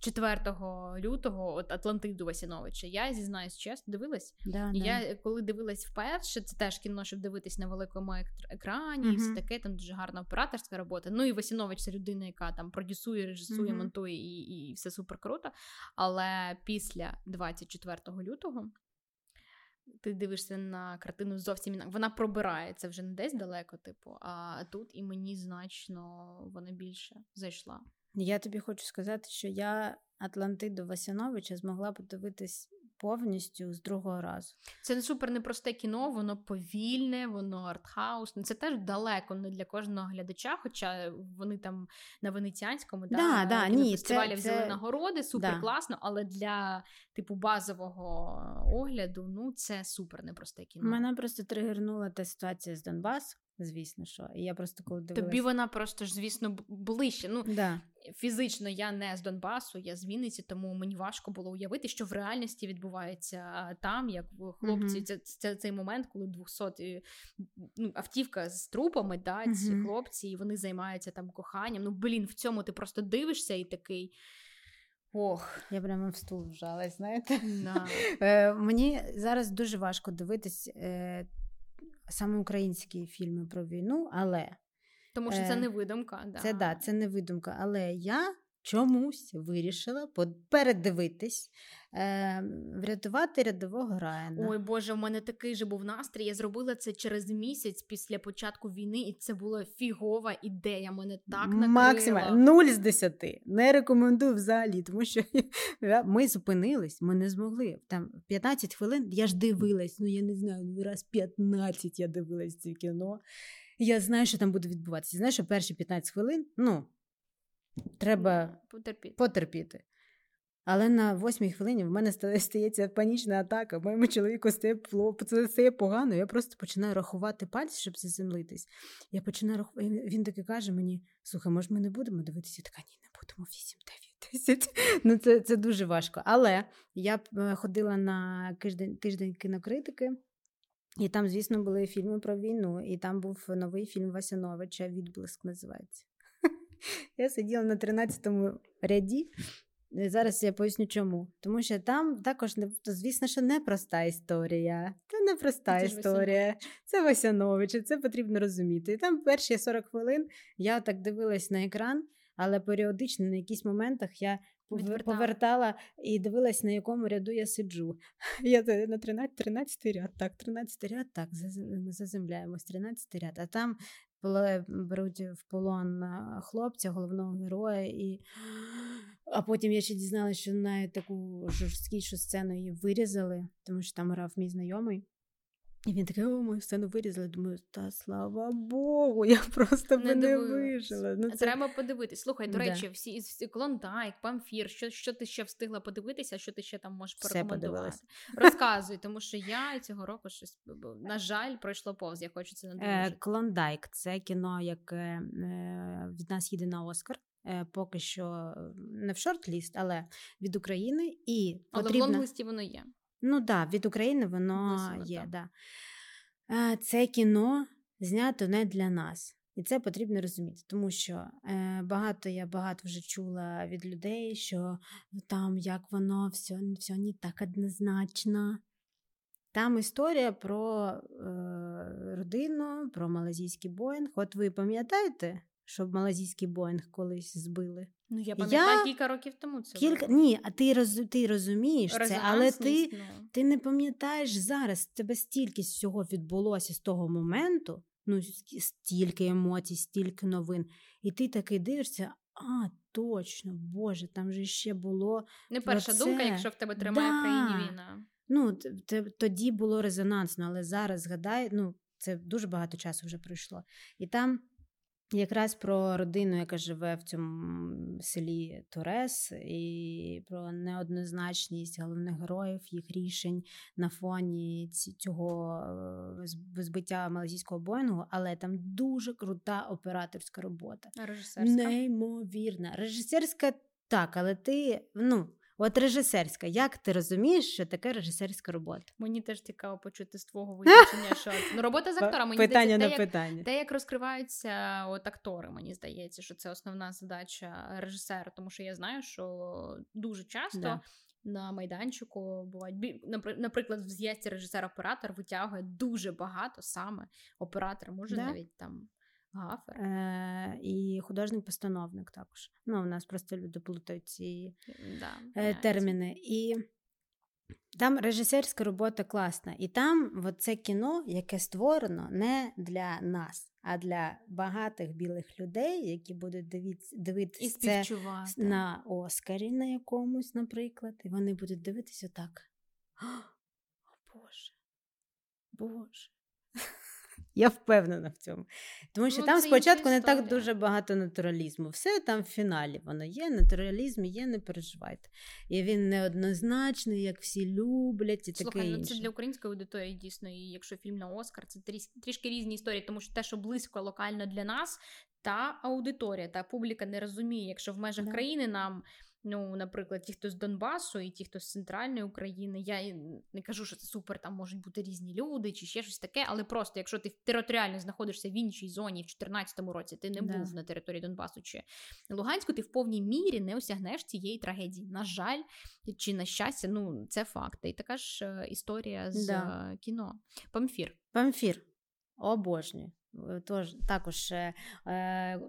4 лютого от Атлантиду Васіновича. Я зізнаюсь чесно, дивилась. Да, я да. коли дивилась вперше, це теж кіно, щоб дивитись на великому екрані, uh-huh. все таке там дуже гарна операторська робота. Ну і Васінович це людина, яка там продюсує, режисує, uh-huh. монтує і, і все супер круто. Але після 24 лютого. Ти дивишся на картину зовсім інакше. Вона пробирається вже не десь далеко, типу, а тут і мені значно вона більше зайшла. Я тобі хочу сказати, що я Атлантиду Васяновича змогла подивитись повністю з другого разу. Це не супер непросте кіно, воно повільне, воно артхаусне. Це теж далеко не для кожного глядача, хоча вони там на Венеціанському да, да, да, ні, фестивалі це, взяли це... нагороди, супер да. класно, але для типу базового огляду ну це супер непросте кіно. Мене просто тригернула та ситуація з Донбасу. Звісно, що. І я просто коли дивилась... Тобі вона просто ж, звісно, ближче. Ну, да. Фізично я не з Донбасу, я з Вінниці, тому мені важко було уявити, що в реальності відбувається там, як хлопці. Mm-hmm. Це, це цей момент, коли 200 ну, автівка з трупами, да, ці mm-hmm. хлопці, і вони займаються там коханням. Ну, блін, в цьому ти просто дивишся і такий. Ох, я прямо в стул вжалась, знаєте. Да. Е, Мені зараз дуже важко дивитись е, саме українські фільми про війну, але. Тому що це не видумка. Да. Це да, це не видумка. Але я чомусь вирішила передивитись, е, врятувати рядового Райана. Ой Боже, в мене такий же був настрій. Я зробила це через місяць після початку війни, і це була фігова ідея. Мене так накрила. Максимально 0 з 10. Не рекомендую взагалі, тому що [LAUGHS] ми зупинились, ми не змогли. Там 15 хвилин я ж дивилась, ну я не знаю, ну, раз 15 я дивилась це кіно. Я знаю, що там буде відбуватися. Знаєш, що перші 15 хвилин, ну. Треба потерпіти. потерпіти. Але на восьмій хвилині в мене стається панічна атака. Моєму чоловіку стає це стає погано. Я просто починаю рахувати пальці, щоб заземлитись. Я починаю рахувати. Він таки каже мені: слухай, може, ми не будемо дивитися? Я така, ні, не будемо 8, 9, 10. Ну, це це дуже важко. Але я е, ходила на тиждень, тиждень кінокритики. І там, звісно, були фільми про війну, і там був новий фільм Васяновича Відблиск називається. [LAUGHS] Я сиділа на 13-му ряді. Зараз я поясню чому. Тому що там також, звісно, що непроста історія. Це непроста це історія. Це Васянович, це потрібно розуміти. І там перші 40 хвилин я так дивилась на екран, але періодично на якісь моментах я Відвертала. повертала і дивилась, на якому ряду я сиджу. [LAUGHS] Я на 13 13 ряд, так, 13 ряд, так, ми заземляємось, 13 ряд. А там беруть в полон хлопця, головного героя, і а потім я ще дізналася, що навіть таку жорсткішу сцену її вирізали, тому що там грав мій знайомий. І він такий, о, мою сцену вирізали. Думаю, та слава Богу, я просто не, не вижила. Ну, це... Треба подивитись. Слухай, до речі, всі всі Клондайк, Памфір, що що ти ще встигла подивитися, що ти ще там можеш порекомендувати? Розказуй, тому що я цього року щось на жаль пройшло повз. Я хочу це надивити. Е, Клондайк це кіно, яке е, від нас їде на Оскар. Е, поки що не в шорт-ліст, але від України і потрібно... Але в лонглисті воно є. Ну так, да, від України воно Висимо, є. Да. Це кіно знято не для нас. І це потрібно розуміти, тому що е, багато я багато вже чула від людей, що там як воно все все не так однозначно. Там історія про е, родину, про малазійський Боїнг. От ви пам'ятаєте, щоб малазійський Боїнг колись збили? Ну, я пам'ятаю я... кілька років тому це. Кілька... Було. Ні, а ти роз... ти розумієш це, але ти ну. ти не пам'ятаєш зараз. Тебе стільки всього відбулося з того моменту. ну, стільки емоцій, стільки новин. І ти такий дивишся, а, точно, Боже, там же ще було. Не перша це. думка, якщо в тебе тримає Да. в країні війна. Ну, тоді було резонансно, але зараз згадай, ну, це дуже багато часу вже пройшло. І там якраз про родину, яка живе в цьому селі Торес, і про неоднозначність головних героїв, їх рішень на фоні цього е, збиття малазійського Боїнгу, але там дуже крута операторська робота. А Режисерська. Неймовірна. Режисерська так, але ти, ну, от режисерська, як ти розумієш, що таке режисерська робота? Мені теж цікаво почути з твого визначення, що ну, робота з актором. Мені питання здається, на те, як, питання. те, як розкриваються от актори, мені здається, що це основна задача режисера, тому що я знаю, що дуже часто. Да. На майданчику бувають наприклад, в з'їзді режисер-оператор витягує дуже багато саме оператор, може Да. навіть там гафер. Е, і художник-постановник також. Ну, у нас просто люди плутають ці Да, е, терміни. І там режисерська робота класна. І там от це кіно, яке створено не для нас, а для багатих білих людей, які будуть дивіться, дивитися це на Оскарі на якомусь, наприклад, і вони будуть дивитися так. [GASPS] О Боже, Боже. Я впевнена в цьому. Тому що Ну, там спочатку не так дуже багато натуралізму. Все там в фіналі воно є, натуралізм є, не переживайте. І він неоднозначний, як всі люблять, і таке ну інше. це для української аудиторії дійсно, і якщо фільм на Оскар, це трішки різні історії, тому що те, що близько локально для нас, та аудиторія, та публіка не розуміє, якщо в межах Да. країни нам. Ну, наприклад, ті, хто з Донбасу, і ті, хто з центральної України. Я не кажу, що це супер, там можуть бути різні люди чи ще щось таке, але просто якщо ти територіально знаходишся в іншій зоні в 2014 році, ти не Да. був на території Донбасу чи Луганську, ти в повній мірі не осягнеш цієї трагедії. На жаль, чи на щастя, ну це факт. І така ж е, історія з Да. е, кіно. Памфір. Памфір. Обожнюю. Е, Тож, також, е, е,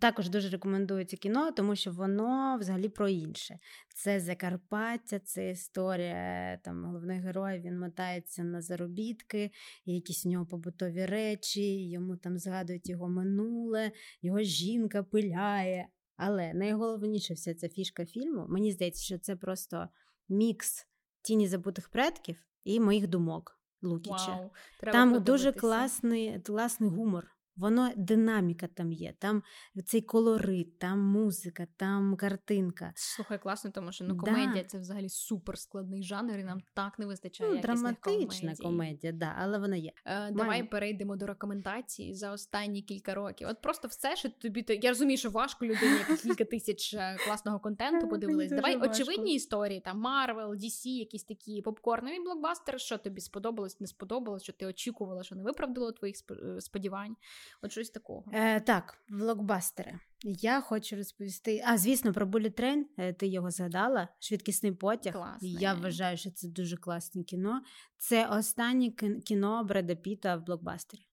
також дуже рекомендую це кіно, тому що воно взагалі про інше. Це Закарпаття, це історія там, головних героїв. Він мотається на заробітки, якісь у нього побутові речі, йому там згадують його минуле, його жінка пиляє. Але найголовніше вся ця фішка фільму, мені здається, що це просто мікс тіні забутих предків і моїх думок. Лукіча. Вау. Там дуже класний, класний гумор. Воно динаміка там є, там цей колорит, там музика, там картинка. Слухай, класно, тому що ну, Да. комедія це взагалі супер складний жанр, і нам так не вистачає. Ну, драматична комедія, да, але вона є. Е, давай Має. перейдемо до рекомендацій за останні кілька років. От просто все, що тобі то я розумію, що важко людині кілька [LAUGHS] тисяч е, класного контенту подивились. Давай важко. очевидні історії, там Марвел, DC, якісь такі попкорнові блокбастери. Що тобі сподобалось, не сподобалось, що ти очікувала, що не виправдало твоїх е, сподівань. От щось такого. Е, так, блокбастери. Я хочу розповісти. А, звісно, про Bullet Train, е, ти його згадала. Швидкісний потяг. Класне. Я вважаю, що це дуже класне кіно. Це останнє кін- кіно Бреда Піта в блокбастері.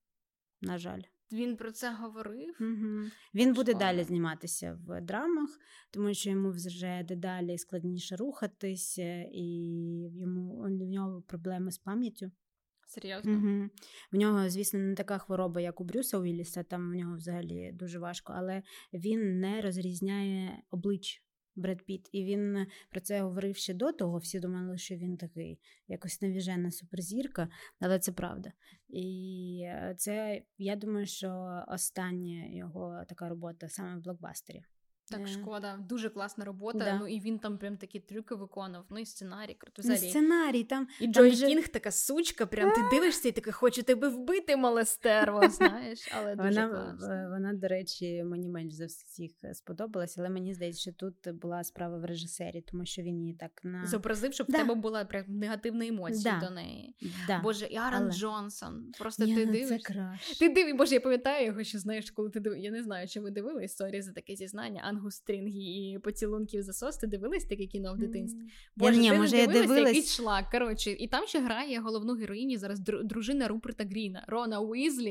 На жаль. Він про це говорив. Угу. Він буде далі зніматися в драмах, тому що йому вже дедалі складніше рухатись, е, і йому в нього проблеми з пам'яттю. Серйозно. Угу. В нього, звісно, не така хвороба, як у Брюса Уілліса, там в нього взагалі дуже важко, але він не розрізняє облич. Бред Піт, і він про це говорив ще до того. Всі думали, що він такий якось навіжена суперзірка, але це правда. І е, це я думаю, що остання його така робота саме в блокбастері. Так, Е, шкода, дуже класна робота. Да. Ну і він там прям такі трюки виконав. Ну і сценарій круто. Ну, сценарій там І там Джой же- Кінг така сучка, прям ти дивишся і таке, хочу тебе вбити, мале стерво, [LAUGHS] знаєш, але дуже Вона, класно. вона, до речі, мені менш за всіх сподобалась, але мені здається, що тут була справа в режисері, тому що він її так на Зобразив, щоб Да. в тебе була прям негативна емоція Да. до неї. да. Боже, і Аарон але- Джонсон. Просто Ні, ти дивишся. Ти див, боже, я пам'ятаю його, що знаєш, коли ти див... Я не знаю, чи ви дивились історії за таке зізнання. Ангустрінги і поцілунків засос. Ти дивились таке кіно в дитинстві? Боже, ні, ти може, не я дивилась. якийсь шлак. Коротше, і там ще грає головну героїню зараз дру- дружина Руперта Гріна, Рона Уізлі.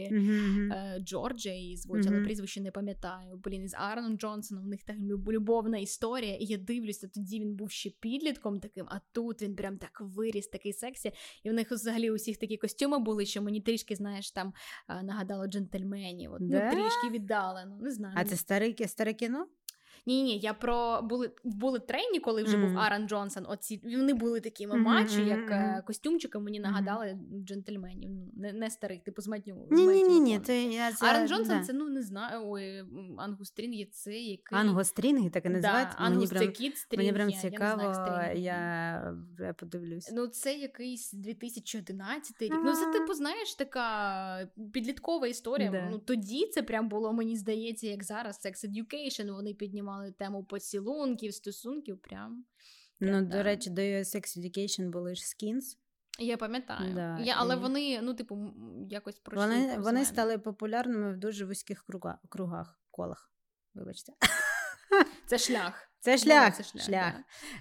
Е, Джорджа її звуть, але прізвище не пам'ятаю. Блін, із Аароном Джонсоном. У них так люб- любовна історія. І я дивлюся, тоді він був ще підлітком таким, а тут він прям так виріс, такий сексі. І в них взагалі усіх такі костюми були, що мені трішки, знаєш, там е, нагадало джентльменів. От, Да? Ну, трішки віддалено. Не знаю. А це старе, старе кіно? Ні, ні, я про були були трейні, коли вже був Мгм. Аарон Джонсон. Оці вони були такими матчі, мгм, як е, костюмчики. Мені нагадали джентльменів. Ну, не, не старих, типу з Матню. Ні, ні, ні, ні. Це я це, Аарон Джонсон, да. це ну не знаю. Ой, є це, який Ангострінги так і називають. Да, мені Ангус прям, це мені прям я- я не знаю, я, я подивлюсь. Ну, це якийсь 2011 рік. Ну, це, типу, знаєш, така підліткова історія. Да. Ну, тоді це прям було, мені здається, як зараз Sex Education. Вони піднімали тему поцілунків, стосунків. Прям. Ну, прям, до да. речі, до Sex Education були ж Skins. Я пам'ятаю. Да, я, але і- вони, ну, типу, якось пройшли. Вони, вони стали популярними в дуже вузьких кругах, кругах, колах. Вибачте. Це шлях. Це шлях. це шлях, шлях.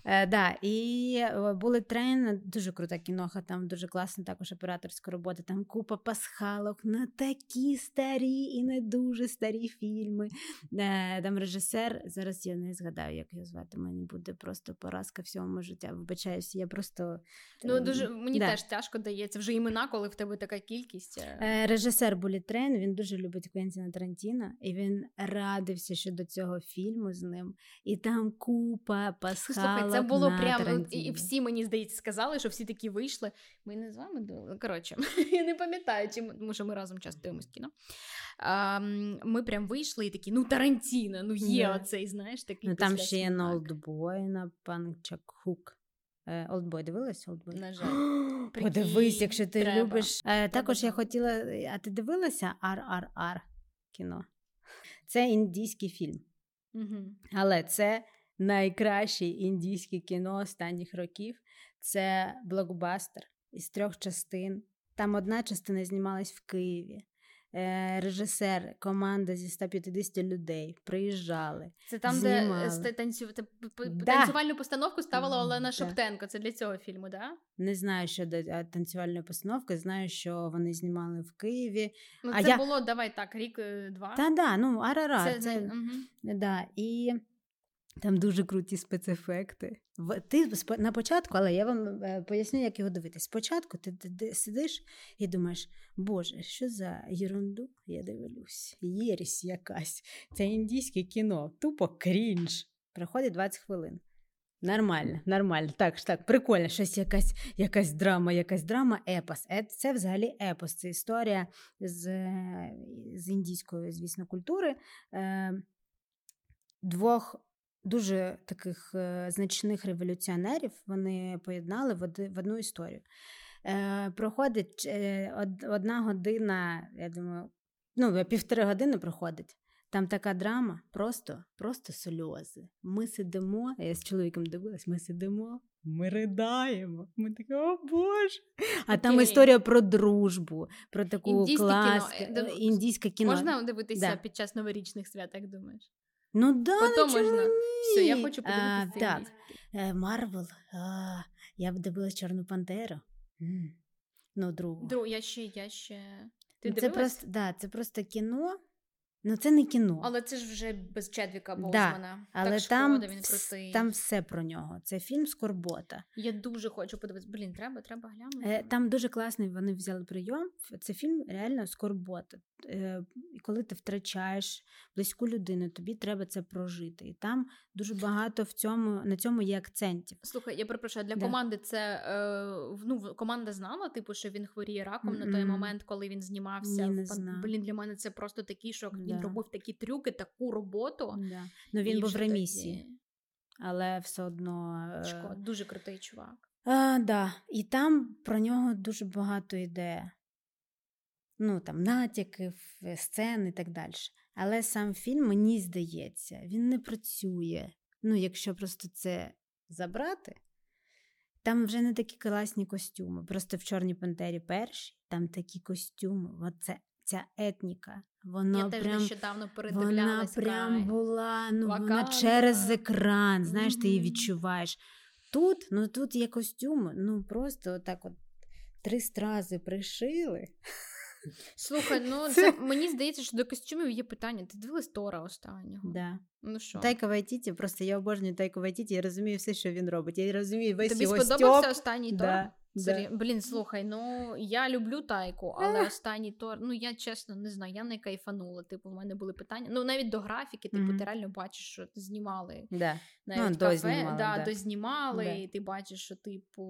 Е, да. І е, були трейни, дуже крута кіноха, там дуже класна також операторська робота. Там купа пасхалок на такі старі і не дуже старі фільми. Е, там режисер, зараз я не згадаю, як його звати. Мені буде просто поразка всьому життя. Вибачаюсь, я просто. Ну, дуже, мені да. теж тяжко дається вже імена, коли в тебе така кількість. Режисер Булі Трейн, він дуже любить Квентіна Тарантіна, і він радився щодо цього фільму з ним. І там купа Ну, пасхалок Слухай, це було на прям. от, І, і всі мені здається сказали, що всі такі вийшли. Ми не з вами дивили. Коротше, [LAUGHS] я не пам'ятаю, чи ми- тому що ми разом часто дивимось кіно. А, ми прям вийшли і такі, ну Тарантіно, ну є Да. оцей, знаєш, такий. Ну, там ще є на. Олдбой, на Пак Чхан Ука. Е, Олдбой, дивилась Олдбой? На жаль. [GASPS] Подивись, якщо ти треба. любиш. Е, також я хотіла. А ти дивилася RRR кіно? Це індійський фільм. Мгм. Але це найкраще індійське кіно останніх років. Це блокбастер із трьох частин. Там одна частина знімалась в Києві. Е, режисер, команда зі 150 людей приїжджали. Це там, Знімали. де е, танцю... Да. танцювальну постановку ставила Олена Да. Шоптенко. Це для цього фільму, да? Не знаю щодо е, танцювальної постановки, знаю, що вони знімали в Києві. Ну, А це я- було, давай так, рік-два. Та да, ну Арарар. Це, Це, мгм. Да, і там дуже круті спецефекти. Ти на початку, але я вам е, поясню, як його дивитись. Спочатку ти, ти, ти сидиш і думаєш, Боже, що за ерунду я дивлюсь? Єресь якась. Це індійське кіно, тупо крінж. Проходить 20 хвилин. Нормально, нормально. Так, так, прикольно, щось якась, якась драма, якась драма, епос. Е, Це взагалі епос. Це історія з, е, з індійської, звісно, культури. Двох дуже таких е, значних революціонерів вони поєднали в, одну історію. Е, проходить е, одна година, я думаю, ну, півтори години проходить. Там така драма, просто, просто сльози. Ми сидимо, я з чоловіком дивилась, ми сидимо, ми ридаємо. Ми такі, о Боже. А там історія про дружбу, про таку Індійське кіно. класку, індійське кіно. Можна дивитися Да. під час новорічних свят, як думаєш? Ну да, Потім можна. Все, я хочу А, подивитися. так. Е, Марвел. а, Я б дивилась Чорну Пантеру. Ну, другу. Друг, я ще, я ще. Ти це просто, да, це просто кіно. Ну, це не кіно. Але це ж вже без Чедвіка Да, Боусмана. Але так там, шкода, він крутий. там все про нього. Це фільм Скорбота. Я дуже хочу подивитися. Блін, треба, треба глянути. Е, Там дуже класний вони взяли прийом. Це фільм реально скорбота. Е, І коли ти втрачаєш близьку людину, тобі треба це прожити. І там дуже багато в цьому на цьому є акцентів. Слухай, я перепрошую, для Да. команди це е, ну, команда знала, типу, що він хворіє раком на той момент, коли він знімався. Ні, не в. Блін, для мене це просто такий шок. Він робив такі трюки, таку роботу. Да. Ну він І був в ремісії, тоді- але все одно. е, Шкода, дуже крутий чувак. А, да. І там про нього дуже багато йде. Ну, там, натяків, е, сцен і так далі. Але сам фільм, мені здається, він не працює. Ну, якщо просто це забрати, там вже не такі класні костюми. Просто в Чорній Пантері першій, там такі костюми. Оце, ця етніка. Вона Я теж прям, нещодавно вона прям була, ну вона через екран, знаєш, ти її відчуваєш. Тут, ну тут є костюм, ну просто отак от три стрази пришили. [LAUGHS] Слухай, ну [LAUGHS] Це- це мені здається, що до костюмів є питання. Ти дивилась Тора останнього? Да. Ну що? Тайка Вайтіті, просто я обожнюю Тайка Вайтіті, я розумію все, що він робить. Я розумію весь Тобі його сподобався стьоп. останній Тор? Да, да. Блін, слухай, ну я люблю Тайку, але останній Тор, ну я чесно не знаю, я не кайфанула. Типу, в мене були питання. Ну навіть до графіки, типу, Мгм. ти реально бачиш, що знімали Да. навіть Ну, кафе, дознімали, да, да. дознімали, Да. і ти бачиш, що типу,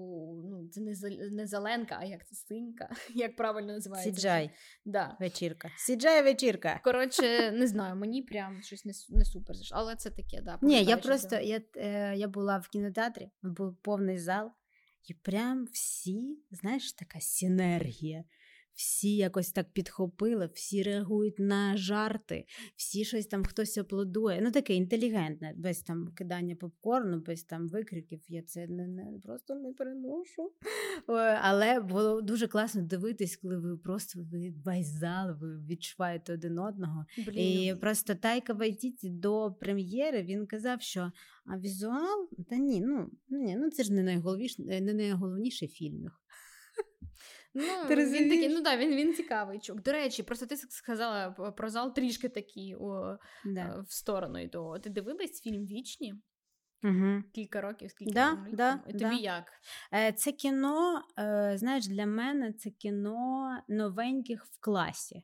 ну це не, не зеленка, а як це синька, [LAUGHS] як правильно називається. Сіджай Да. вечірка. Сіджай вечірка. Коротше, не знаю, мені прям щось не, не супер але це таке, да. Ні, я просто я, е, я була в кінотеатрі, був повний зал, і прям всі, знаєш, така синергія. Всі якось так підхопили, всі реагують на жарти, всі щось там хтось аплодує. Ну таке інтелігентне, без там кидання попкорну, без там викриків. Я це не, не просто не переношу. Але було дуже класно дивитись, коли ви просто ви весь зал, ви відчуваєте один одного. Блін, І просто Тайка Вайтіті до прем'єри він казав, що а візуал, та ні, ну ні, ну це ж не найголовніше, не найголовніший фільм. Ну, Ти він такий, ну да, він, він цікавий чук. До речі, просто ти сказала про зал трішки такий о, Да. е, в сторону йду. Ти дивилась фільм Вічні Угу. кілька років, скільки Да, рік да, тому? І да. тобі як? Е, Це кіно, е, знаєш, для мене це кіно новеньких в класі.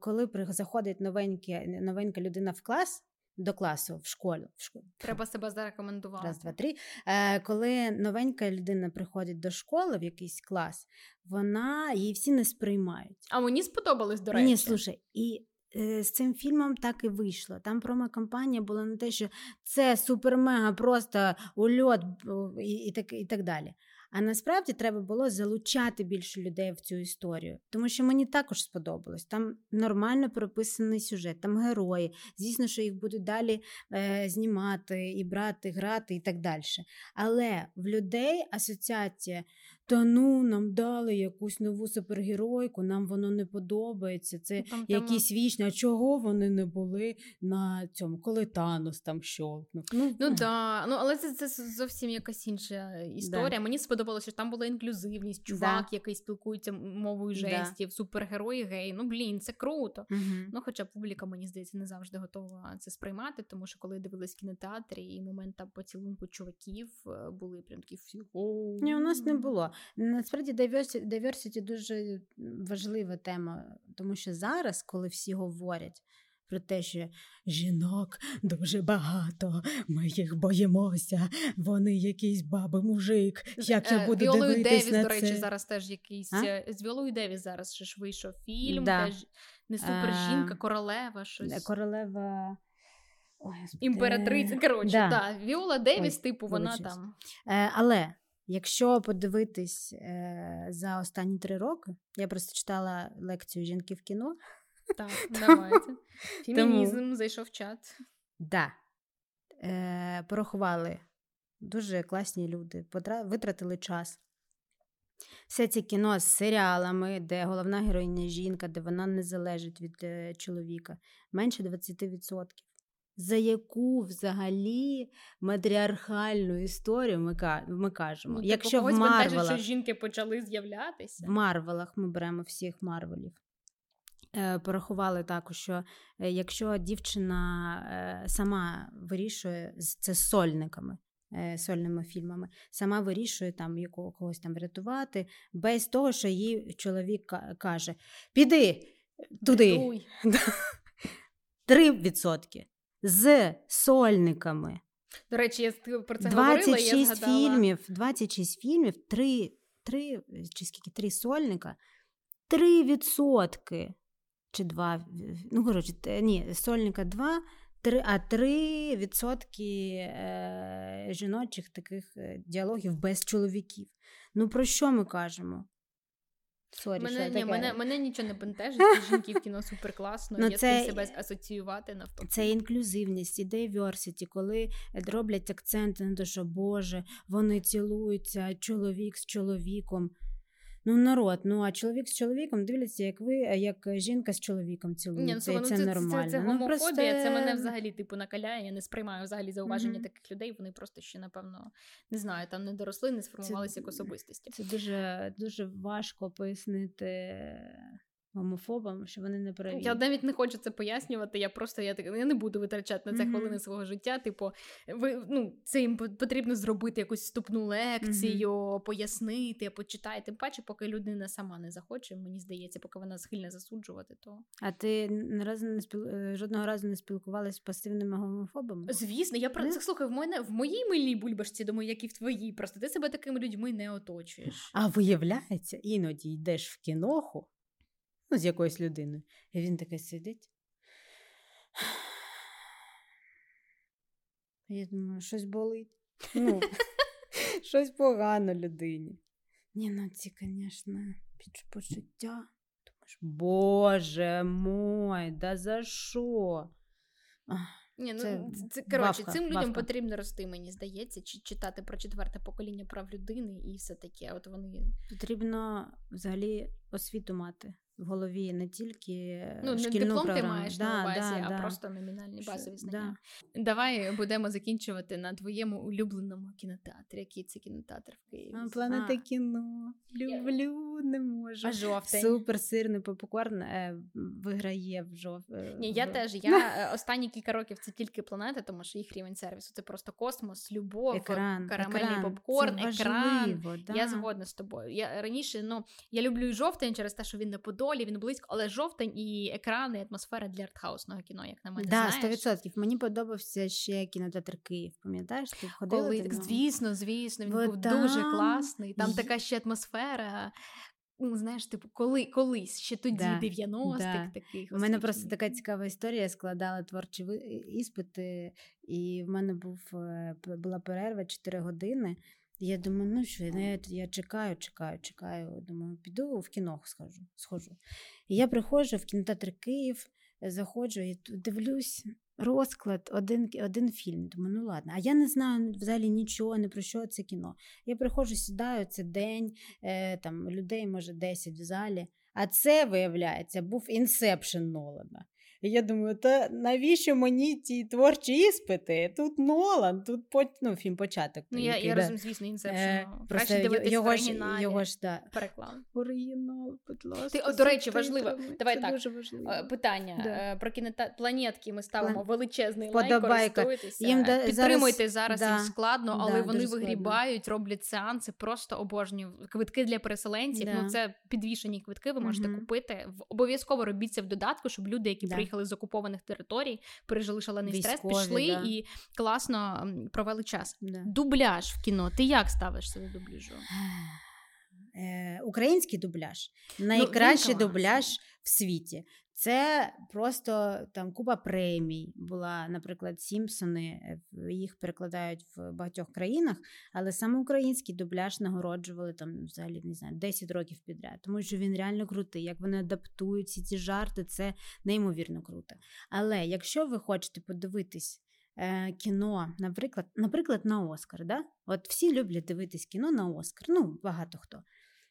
Коли заходить новеньке, новенька людина в клас, до класу, в школу, в школу. Треба себе зарекомендувати. Раз, два, три. Е, коли новенька людина приходить до школи в якийсь клас, вона її всі не сприймають. А мені сподобалось, до речі. Ні, слушай, і е, з цим фільмом так і вийшло. Там промо-кампанія була не те, що це супер-мега, просто ульот і, і, так, і так далі. А насправді треба було залучати більше людей в цю історію, тому що мені також сподобалось. Там нормально прописаний сюжет, там герої. Звісно, що їх будуть далі е, знімати і брати, грати і так далі. Але в людей асоціація та ну нам дали якусь нову супергеройку, нам воно не подобається. Це Ну, Там якісь вічні. А чого вони не були на цьому, коли Танос там щолкнув? Ну, Ну да, ну але це, це зовсім якась інша історія. Мені сподобалося, що там була інклюзивність, чувак, який спілкується мовою Да. жестів, супергерої гей. Ну блін, це круто. Мгм. Ну, хоча публіка, мені здається, не завжди готова це сприймати, тому що коли дивились в кінотеатрі і момент там поцілунку чуваків е, були прям такі всі. Ні, у нас не було. Насправді diversity, дуже важлива тема, тому що зараз, коли всі говорять про те, що жінок дуже багато, ми їх боїмося, вони якийсь баби мужик. Як я Е, буду Віолою дивитись Девіс, на до речі, зараз теж якийсь А? е, з Віолою Девіс зараз ще ж вийшов фільм, Да. теж не супер жінка, Е, королева, щось. Королева. Ой. Імператриця. Коротше, Да. да. Віола Девіс, Ой, типу, вона вибачаюсь. там. Е, але якщо подивитись е, за останні три роки, я просто читала лекцію жінки в кіно. Так, [LAUGHS] давайте. Фемінізм зайшов в чат. Да. Е, порахували дуже класні люди, потра- витратили час. Все це кіно з серіалами, де головна героїня жінка, де вона не залежить від е, чоловіка, менше 20%. За яку взагалі матріархальну історію ми, ми кажемо? Ну, типу, Якщо в Марвелах, що жінки почали з'являтися. в Марвелах ми беремо всіх Марвелів. Е, Порахували також, що е, якщо дівчина е, сама вирішує це з сольниками, сольними фільмами, сама вирішує там якого когось там врятувати, без того, що їй чоловік каже: Піди туди. Рятуй. [LAUGHS] 3% з сольниками. До речі, я про це говорила, я 26 згадала. фільмів, 26 фільмів, 3, 3 чи скільки 3 сольника, 3 відсотки. Чи 2, ну, коротше, ні, сольника 2, 3, а 3 відсотки е, жіночих таких е, діалогів без чоловіків. Ну, про що ми кажемо? Sorry, Мене, що ні, таке- мене, мене нічого не бентежить, жінки в кіно супер класно. Ну, я це- себе асоціювати навпаки. Це інклюзивність, і diversity, коли роблять акценти на те, що Боже, вони цілуються, чоловік з чоловіком. Ну, народ, ну а чоловік з чоловіком дивляться, як ви, як жінка з чоловіком цілується, Ні, і ну, це, це, нормально. Це, це, це гомофобія, просто... це мене взагалі типу накаляє. Я не сприймаю взагалі зауваження Мгм. таких людей. Вони просто ще, напевно, не знаю, там не доросли, не сформувалися як особистості. Це дуже, дуже важко пояснити гомофобам, що вони не праві. Я навіть не хочу це пояснювати. Я просто я так я не буду витрачати на це Мгм. хвилини свого життя. Типу, ви ну це їм потрібно зробити якусь вступну лекцію, пояснити, почитати. Тим паче, поки людина сама не захоче, мені здається, поки вона схильна засуджувати, то А ти ні разу не спіл... е, жодного разу не спілкувалась з пасивними гомофобами? звісно, я про це слухай. В мене в моїй милій бульбашці, думаю, як і в твоїй. Просто ти себе такими людьми не оточуєш. А виявляється, іноді йдеш в кіноху ну, з якоюсь людиною, і він такий сидить. Я думаю, щось болить. Ну, [LAUGHS] щось погано людині. Ні, ну ці, звісно, почуття. Думаєш, боже мой, да за що? Ні, ну Це це, коротше, вавка, цим людям вавка. потрібно рости, мені здається, чи читати про четверте покоління прав людини і все таке. От вони Потрібно взагалі освіту мати в голові, не тільки ну не диплом програму. ти маєш Да, на увазі, да, а да. просто номінальні базові да. знання. Давай будемо закінчувати на твоєму улюбленому кінотеатрі. Який це кінотеатр в Києві? А, Планета А, кіно. Люблю, не можу. А жовтень? Супер сирний попкорн е, виграє в жов... е, Ні, я в- теж. [LAUGHS] Я е, останні кілька років це тільки планета, тому що їх рівень сервісу це просто космос, любов, екран, карамельний екран. попкорн, Це екран. важливо. Я згодна з тобою. Я раніше ну я люблю і жовтень через те, що він на Подолі, він близько, але жовтень і екрани, і атмосфера для артхаусного кіно, як на мене. Да, знаєш? 100%. Мені подобався ще кінотеатр Київ. Пам'ятаєш, ти ходила? Коли звісно, звісно, він Бо був там дуже класний. Там така ще атмосфера. Ну, знаєш, типу, коли колись ще тоді, Да, 90-х да. таких. У мене просто така цікава історія. Я складала творчі іспити, і в мене був, е, була перерва 4 години. Я думаю, ну що, я, я чекаю, чекаю, чекаю. Думаю, піду в кіно схожу, схожу. І я приходжу в кінотеатр Київ, е, заходжу і дивлюсь розклад, один, один фільм. Думаю, ну ладно. А я не знаю взагалі нічого, не про що це кіно. Я приходжу, сідаю, це день, е, там людей, може, 10 в залі. А це, виявляється, був Inception Нолана. І я думаю, та навіщо мені ті творчі іспити? Тут Нолан, тут по, ну, фільм початок. Ну, я, який, я да. розумію, звісно, Inception. Краще в його ж, оригіналі. його ж да. Переклад. Оригінал, будь ласка. Ти, о, до речі, важливо. Давай Це так. дуже важливо. Е, Питання Да. Е, про кінота... Планетки ми ставимо План- величезний лайк, користуйтеся. Їм да- Підтримуйте зараз, да, їм складно, але да, вони вигрібають, роблять сеанси, просто обожнюю. Квитки для переселенців. Да. Ну це підвішені квитки. Ви можете купити. Обов'язково робіть це в додатку, щоб люди, які Да. Приїхали з окупованих територій, пережили шалений стрес, пішли да. і класно провели час. Да. Дубляж в кіно. Ти як ставишся до дубляжу? Е, український дубляж найкращий Ну, дубляж в світі. Це просто там купа премій. Була, наприклад, Сімпсони, їх перекладають в багатьох країнах, але саме український дубляж нагороджували там взагалі не знаю 10 років підряд, тому що він реально крутий. Як вони адаптують всі ці жарти, це неймовірно круто. Але якщо ви хочете подивитись. е, Кіно, наприклад, наприклад, на Оскар, да? От всі люблять дивитись кіно на Оскар. Ну, багато хто.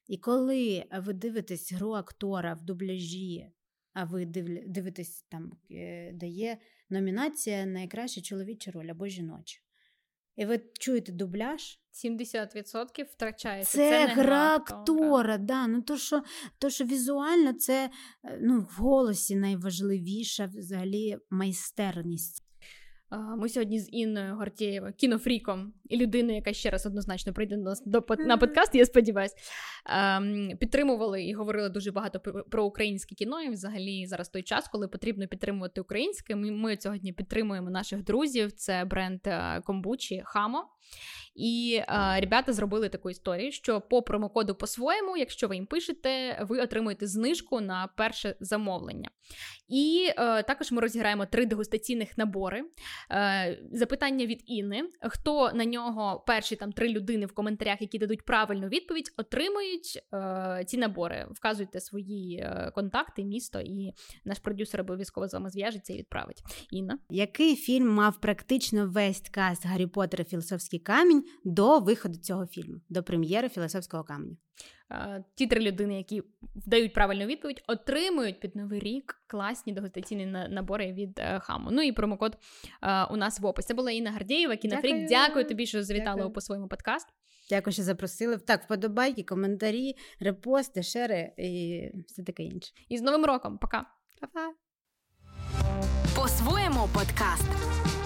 І коли ви дивитесь гру актора в дубляжі, а ви дивитесь там, е, де є номінація найкраща чоловіча роль або жіноча. І ви чуєте дубляж, 70% втрачається. це, не гра актора. актора. Да. Ну, то, що, то, що візуально це е, ну, в голосі найважливіша взагалі майстерність. Ми сьогодні з Інною Гортєєва, кінофріком і людиною, яка ще раз однозначно прийде до нас до на подкаст, я сподіваюся, підтримували і говорили дуже багато про- українське кіно. І взагалі зараз той час, коли потрібно підтримувати українське. Ми, ми сьогодні підтримуємо наших друзів. Це бренд е, комбучі Хамо. І е, ребята зробили таку історію, що по промокоду по-своєму, якщо ви їм пишете, ви отримуєте знижку на перше замовлення. І е, також ми розіграємо три дегустаційних набори. Е, запитання від Інни: хто на нього перші там три людини в коментарях, які дадуть правильну відповідь, отримують ці набори. Вказуйте свої контакти, місто, і наш продюсер обов'язково з вами зв'яжеться і відправить. Інна. Який фільм мав практично весь каст Гаррі Поттер і філософський камінь, день до виходу цього фільму, до прем'єри філософського каменю. Ті три людини, які вдають правильну відповідь, отримують під новий рік класні дегустаційні набори від е, хаму. Ну і промокод у нас в описі. Це була Інна Гардєєва, кінофрік. Дякую. Дякую тобі, що завітала Дякую. по своєму подкаст. Дякую, що запросили. Так, вподобайки, коментарі, репости, шери і все таке інше. І з Новим роком. Пока. Па-па. По своєму подкаст.